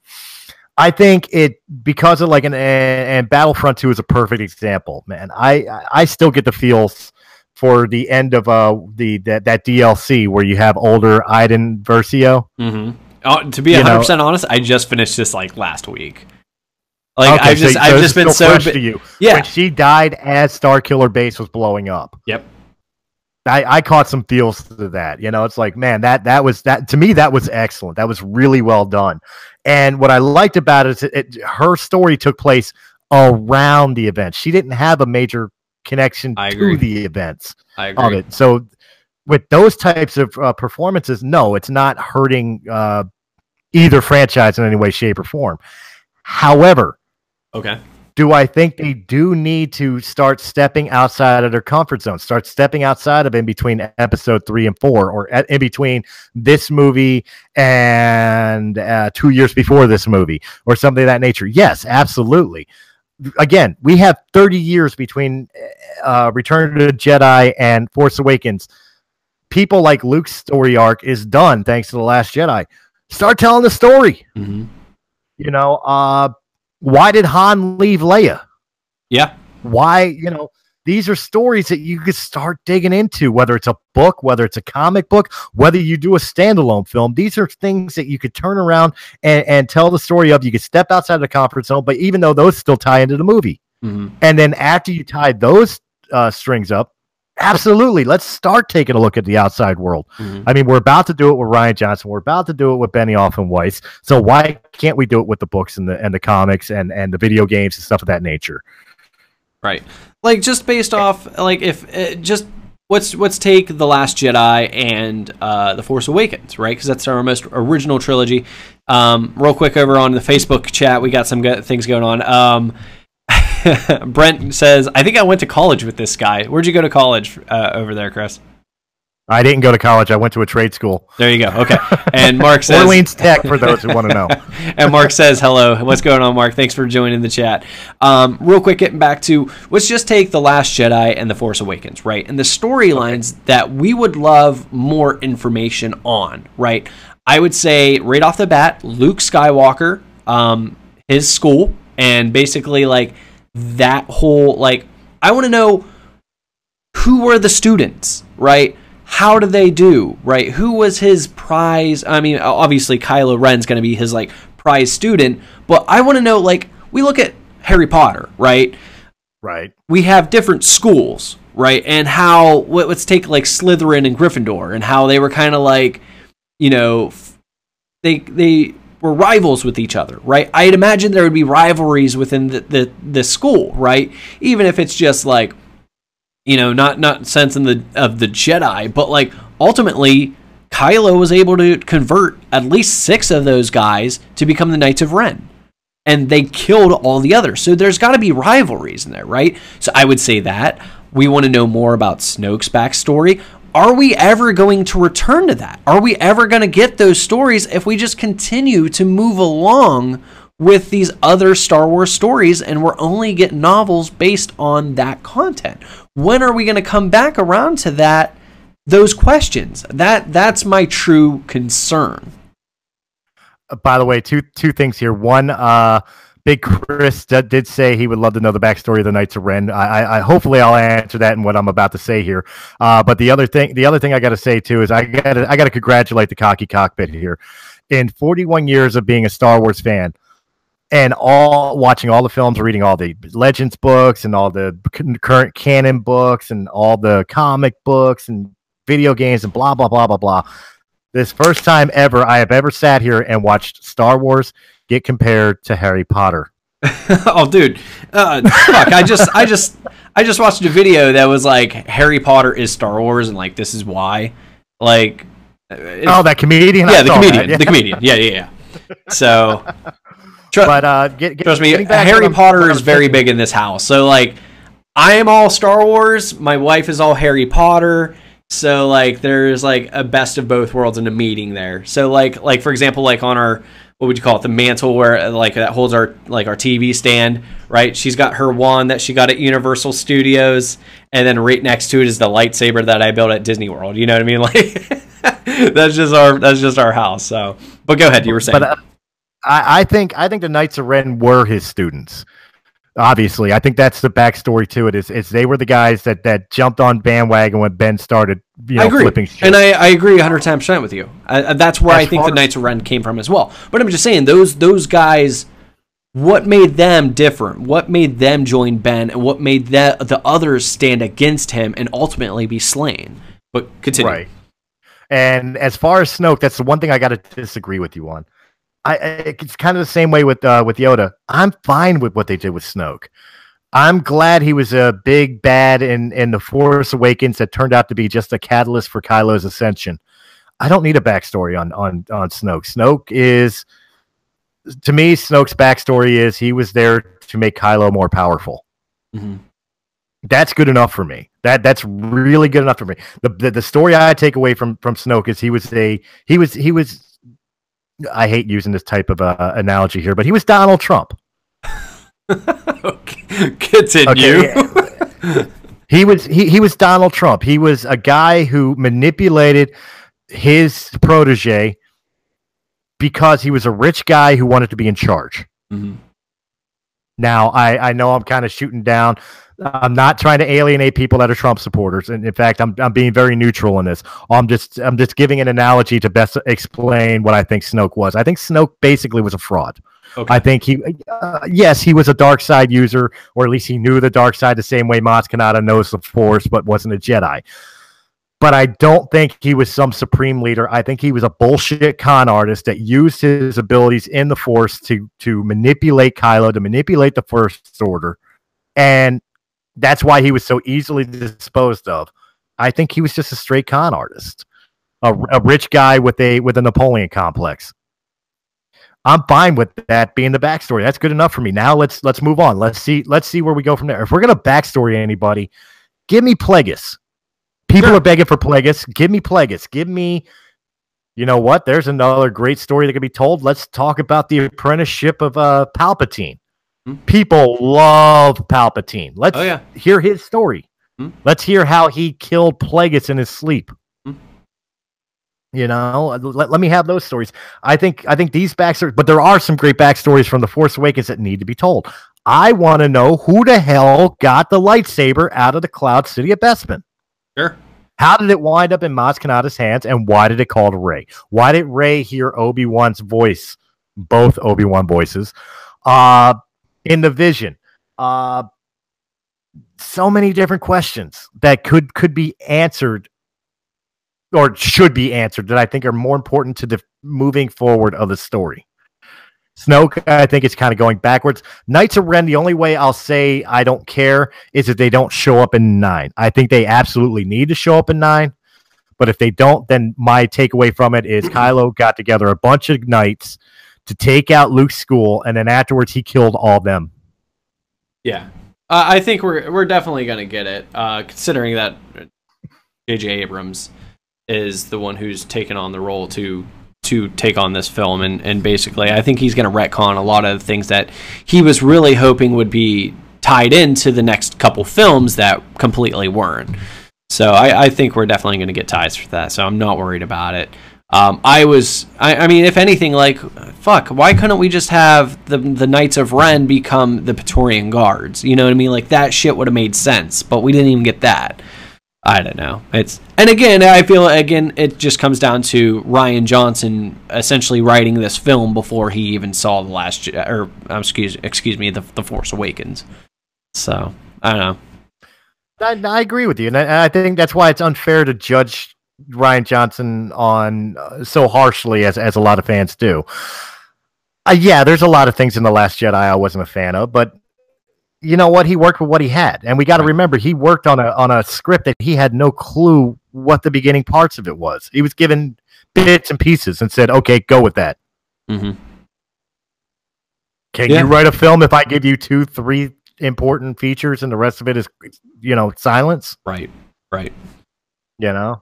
I think it because of like an and Battlefront Two is a perfect example. Man, I I still get the feels for the end of uh the that, that DLC where you have older Iden Versio. Mm-hmm. Oh, to be hundred percent honest, I just finished this like last week. Like okay, I've just so, I've just been so to you. Yeah, when she died as Star Killer Base was blowing up. Yep. I, I caught some feels to that. You know, it's like, man, that that was that to me that was excellent. That was really well done. And what I liked about it is it, it her story took place around the event. She didn't have a major connection to the events of it. So with those types of uh, performances, no, it's not hurting uh, either franchise in any way, shape, or form. However, okay, do I think they do need to start stepping outside of their comfort zone, start stepping outside of in between episode three and four, or in between this movie and uh, two years before this movie, or something of that nature? Yes, absolutely again, we have 30 years between uh, Return of the Jedi and Force Awakens. People like Luke's story arc is done thanks to the Last Jedi. Start telling the story. Mm-hmm. You know, uh, why did Han leave Leia? Yeah. Why, you know, these are stories that you could start digging into, whether it's a book, whether it's a comic book, whether you do a standalone film. These are things that you could turn around and, and tell the story of. You could step outside of the comfort zone, but even though those still tie into the movie. Mm-hmm. And then after you tie those uh, strings up, absolutely, let's start taking a look at the outside world. Mm-hmm. I mean, we're about to do it with Rian Johnson. We're about to do it with Benioff and Weiss. So why can't we do it with the books and the and the comics and and the video games and stuff of that nature? Right. Like just based off like if uh, just let's let's take the Last Jedi and uh, the Force Awakens, right? Because that's our most original trilogy. Um, real quick over on the Facebook chat, we got some go- things going on. Um, Brent says, "I think I went to college with this guy. Where'd you go to college uh, over there, Chris?" I didn't go to college. I went to a trade school. There you go. Okay. And Mark says Orleans Tech for those who want to know. and Mark says hello. What's going on, Mark? Thanks for joining the chat. Um, real quick, getting back to let's just take the Last Jedi and the Force Awakens, right? And the storylines okay. that we would love more information on, right? I would say right off the bat, Luke Skywalker, um, his school, and basically like that whole like I want to know who were the students, right? How do they do right? Who was his prize? I mean obviously kylo ren's going to be his like prize student but i want to know like we look at harry potter right? Right. We have different schools right? And how let's take like slytherin and gryffindor and how they were kind of like you know they they were rivals with each other right? I'd imagine there would be rivalries within the the, the school right? Even if it's just like you know, not not sense in the of the Jedi, but like ultimately Kylo was able to convert at least six of those guys to become the Knights of Ren. And they killed all the others. So there's got to be rivalries in there, right? So I would say that. We want to know more about Snoke's backstory. Are we ever going to return to that? Are we ever going to get those stories if we just continue to move along with these other Star Wars stories and we're only getting novels based on that content? When are we going to come back around to that those questions that that's my true concern uh, by the way two two things here one uh Big Chris did say he would love to know the backstory of the Knights of Ren. I, I hopefully I'll answer that in what I'm about to say here. Uh, but the other thing, the other thing I got to say too is I got I got to congratulate the cocky cockpit here. In 41 years of being a Star Wars fan, and all watching all the films, reading all the Legends books and all the current canon books and all the comic books and video games and blah blah blah blah blah. This first time ever I have ever sat here and watched Star Wars get compared to Harry Potter. oh, dude, uh, fuck! I just, I just, I just watched a video that was like Harry Potter is Star Wars, and like this is why. Like, oh, that comedian. Yeah, the comedian. That, yeah. The comedian. Yeah, yeah, yeah. So, tr- but uh, get, get, trust me, Harry Potter is very big in this house. So, like, I am all Star Wars. My wife is all Harry Potter. So, like, there's like a best of both worlds in a meeting there. So, like, like for example, like on our what would you call it the mantle where like that holds our like our TV stand right she's got her wand that she got at Universal Studios and then right next to it is the lightsaber that I built at Disney World you know what I mean like that's just our that's just our house so but go ahead you were saying but, uh, I, I think I think the Knights of Ren were his students obviously. I think that's the backstory to it is, is they were the guys that that jumped on bandwagon when ben started you know, I agree. flipping shit. and I, I agree 110% with you. I, that's where as i think the knights of ren came from as well. But i'm just saying those those guys what made them different? What made them join ben? And what made the, the others stand against him and ultimately be slain? But continue. Right. And as far as snoke that's the one thing i got to disagree with you on I, it's kind of the same way with uh, with Yoda. I'm fine with what they did with Snoke. I'm glad he was a big bad in in the Force Awakens that turned out to be just a catalyst for Kylo's ascension. I don't need a backstory on on on Snoke. Snoke is to me, Snoke's backstory is he was there to make Kylo more powerful. Mm-hmm. That's good enough for me. That that's really good enough for me. The, the the story I take away from from Snoke is he was a he was he was I hate using this type of uh, analogy here, but he was Donald Trump. Continue. Okay. he was he, he was Donald Trump. He was a guy who manipulated his protege because he was a rich guy who wanted to be in charge. Mm-hmm. Now, I, I know I'm kind of shooting down I'm not trying to alienate people that are Trump supporters, and in fact, I'm I'm being very neutral in this. I'm just I'm just giving an analogy to best explain what I think Snoke was. I think Snoke basically was a fraud. Okay. I think he, uh, yes, he was a dark side user, or at least he knew the dark side the same way Maz Kanata knows the Force, but wasn't a Jedi. But I don't think he was some supreme leader. I think he was a bullshit con artist that used his abilities in the Force to to manipulate Kylo, to manipulate the First Order, and that's why he was so easily disposed of. I think he was just a straight con artist, a, a rich guy with a with a Napoleon complex. I'm fine with that being the backstory. That's good enough for me. Now let's let's move on. Let's see let's see where we go from there. If we're gonna backstory anybody, give me Plagueis. People sure. are begging for Plagueis. Give me Plagueis. Give me. You know what? There's another great story that could be told. Let's talk about the apprenticeship of uh, Palpatine. People love Palpatine. Let's oh, yeah. hear his story. Hmm? Let's hear how he killed Plagueis in his sleep. Hmm? You know, let, let me have those stories. I think I think these backstories, but there are some great backstories from the Force Awakens that need to be told. I want to know who the hell got the lightsaber out of the Cloud City of Bespin. Sure. How did it wind up in Maz Kanata's hands, and why did it call to Rey? Why did Rey hear Obi Wan's voice, both Obi Wan voices? Uh, in the vision. Uh, so many different questions that could could be answered or should be answered that I think are more important to the moving forward of the story. Snoke, I think, is kind of going backwards. Knights of Ren, the only way I'll say I don't care is if they don't show up in nine. I think they absolutely need to show up in nine. But if they don't, then my takeaway from it is Kylo got together a bunch of knights to take out Luke's school, and then afterwards he killed all of them. Yeah, uh, I think we're we're definitely gonna get it, uh, considering that J.J. Abrams is the one who's taken on the role to to take on this film, and and basically, I think he's gonna retcon a lot of things that he was really hoping would be tied into the next couple films that completely weren't. So I, I think we're definitely going to get ties for that. So I'm not worried about it. Um, I was, I, I mean, if anything, like, fuck, why couldn't we just have the the Knights of Ren become the Praetorian Guards? You know what I mean? Like that shit would have made sense, but we didn't even get that. I don't know. It's and again, I feel again it just comes down to Rian Johnson essentially writing this film before he even saw the last or um, excuse excuse me the the Force Awakens. So I don't know. I, I agree with you, and I, I think that's why it's unfair to judge Rian Johnson on uh, so harshly as as a lot of fans do. Uh, yeah, there's a lot of things in the Last Jedi I wasn't a fan of, but you know what? He worked with what he had, and we got to remember he worked on a on a script that he had no clue what the beginning parts of it was. He was given bits and pieces and said, "Okay, go with that." Mm-hmm. Can yeah. you write a film if I give you two, three important features and the rest of it is, you know, silence? Right. Right. You know.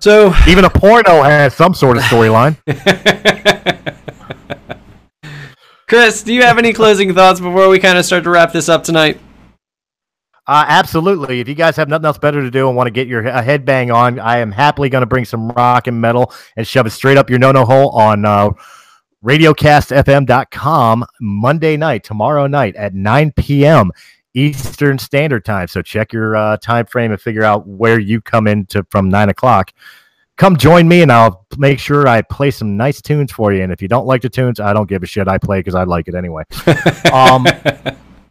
So even a porno has some sort of storyline. Chris, do you have any closing thoughts before we kind of start to wrap this up tonight? Uh, absolutely. If you guys have nothing else better to do and want to get your headbang on, I am happily going to bring some rock and metal and shove it straight up your no no hole on uh, radiocastfm.com Monday night, tomorrow night at 9 p.m. Eastern Standard Time. So check your uh, time frame and figure out where you come into from 9 o'clock come join me and I'll make sure I play some nice tunes for you. And if you don't like the tunes, I don't give a shit. I play because I like it anyway. um,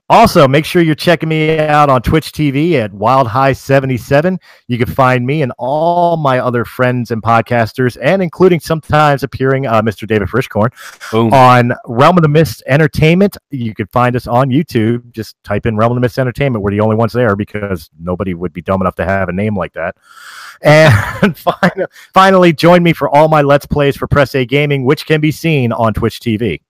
also, make sure you're checking me out on Twitch TV at Wild High 77. You can find me and all my other friends and podcasters, and including sometimes appearing uh, Mr. David Frischkorn Boom. on Realm of the Mist Entertainment. You can find us on YouTube. Just type in Realm of the Mist Entertainment. We're the only ones there because nobody would be dumb enough to have a name like that. And finally, join me for all my Let's Plays for Press A Gaming, which can be seen on Twitch TV.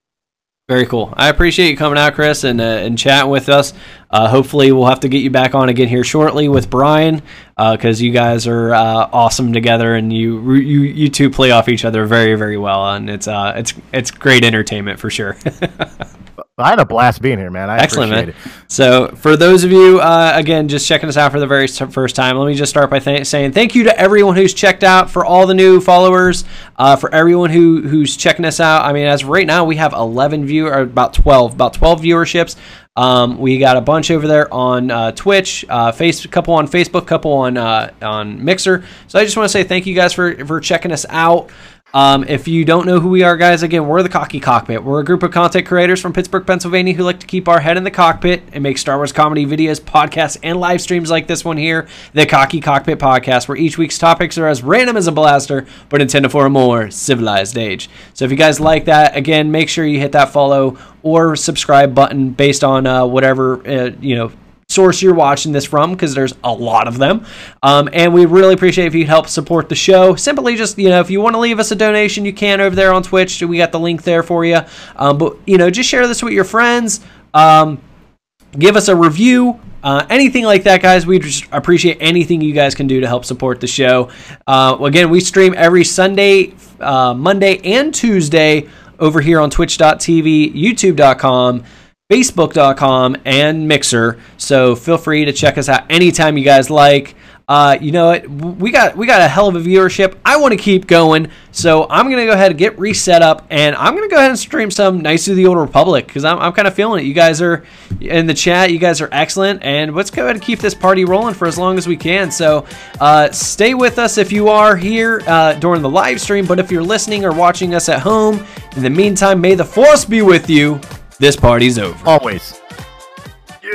Very cool. I appreciate you coming out, Chris, and uh, and chatting with us. Uh, hopefully, we'll have to get you back on again here shortly with Brian, because uh, you guys are uh, awesome together, and you you you two play off each other very very well, and it's uh it's it's great entertainment for sure. I had a blast being here, man. I Excellent, man. It. So, for those of you, uh, again, just checking us out for the very first time, let me just start by th- saying thank you to everyone who's checked out, for all the new followers, uh, for everyone who who's checking us out. I mean, as right now, we have 11 view or about 12, about 12 viewerships. Um, we got a bunch over there on uh, Twitch, uh, face, a couple on Facebook, couple on uh, on Mixer. So I just want to say thank you guys for for checking us out. Um, if you don't know who we are, guys, again, we're the Cocky Cockpit. We're a group of content creators from Pittsburgh, Pennsylvania who like to keep our head in the cockpit and make Star Wars comedy videos, podcasts, and live streams like this one here, the Cocky Cockpit Podcast, where each week's topics are as random as a blaster, but intended for a more civilized age. So if you guys like that, again, make sure you hit that follow or subscribe button based on uh, whatever, uh, you know, source you're watching this from because there's a lot of them. Um, and we really appreciate if you help support the show. Simply just, you know, if you want to leave us a donation, you can over there on Twitch. We got the link there for you. Um, but, you know, just share this with your friends. Um, give us a review. Uh, anything like that, guys, we just appreciate anything you guys can do to help support the show. Uh, again, we stream every Sunday, uh, Monday, and Tuesday over here on twitch.tv, youtube.com facebook.com and mixer. So feel free to check us out anytime you guys like. Uh, you know what? We got we got a hell of a viewership. I want to keep going. So i'm gonna go ahead and get reset up and i'm gonna go ahead and stream some Knights of the old republic because I'm, I'm kind of feeling it. You guys are in the chat you guys are excellent and let's go ahead and keep this party rolling for as long as we can. So uh, stay with us if you are here uh, during the live stream but if you're listening or watching us at home in the meantime may the force be with you this party's over. Always. Yeah.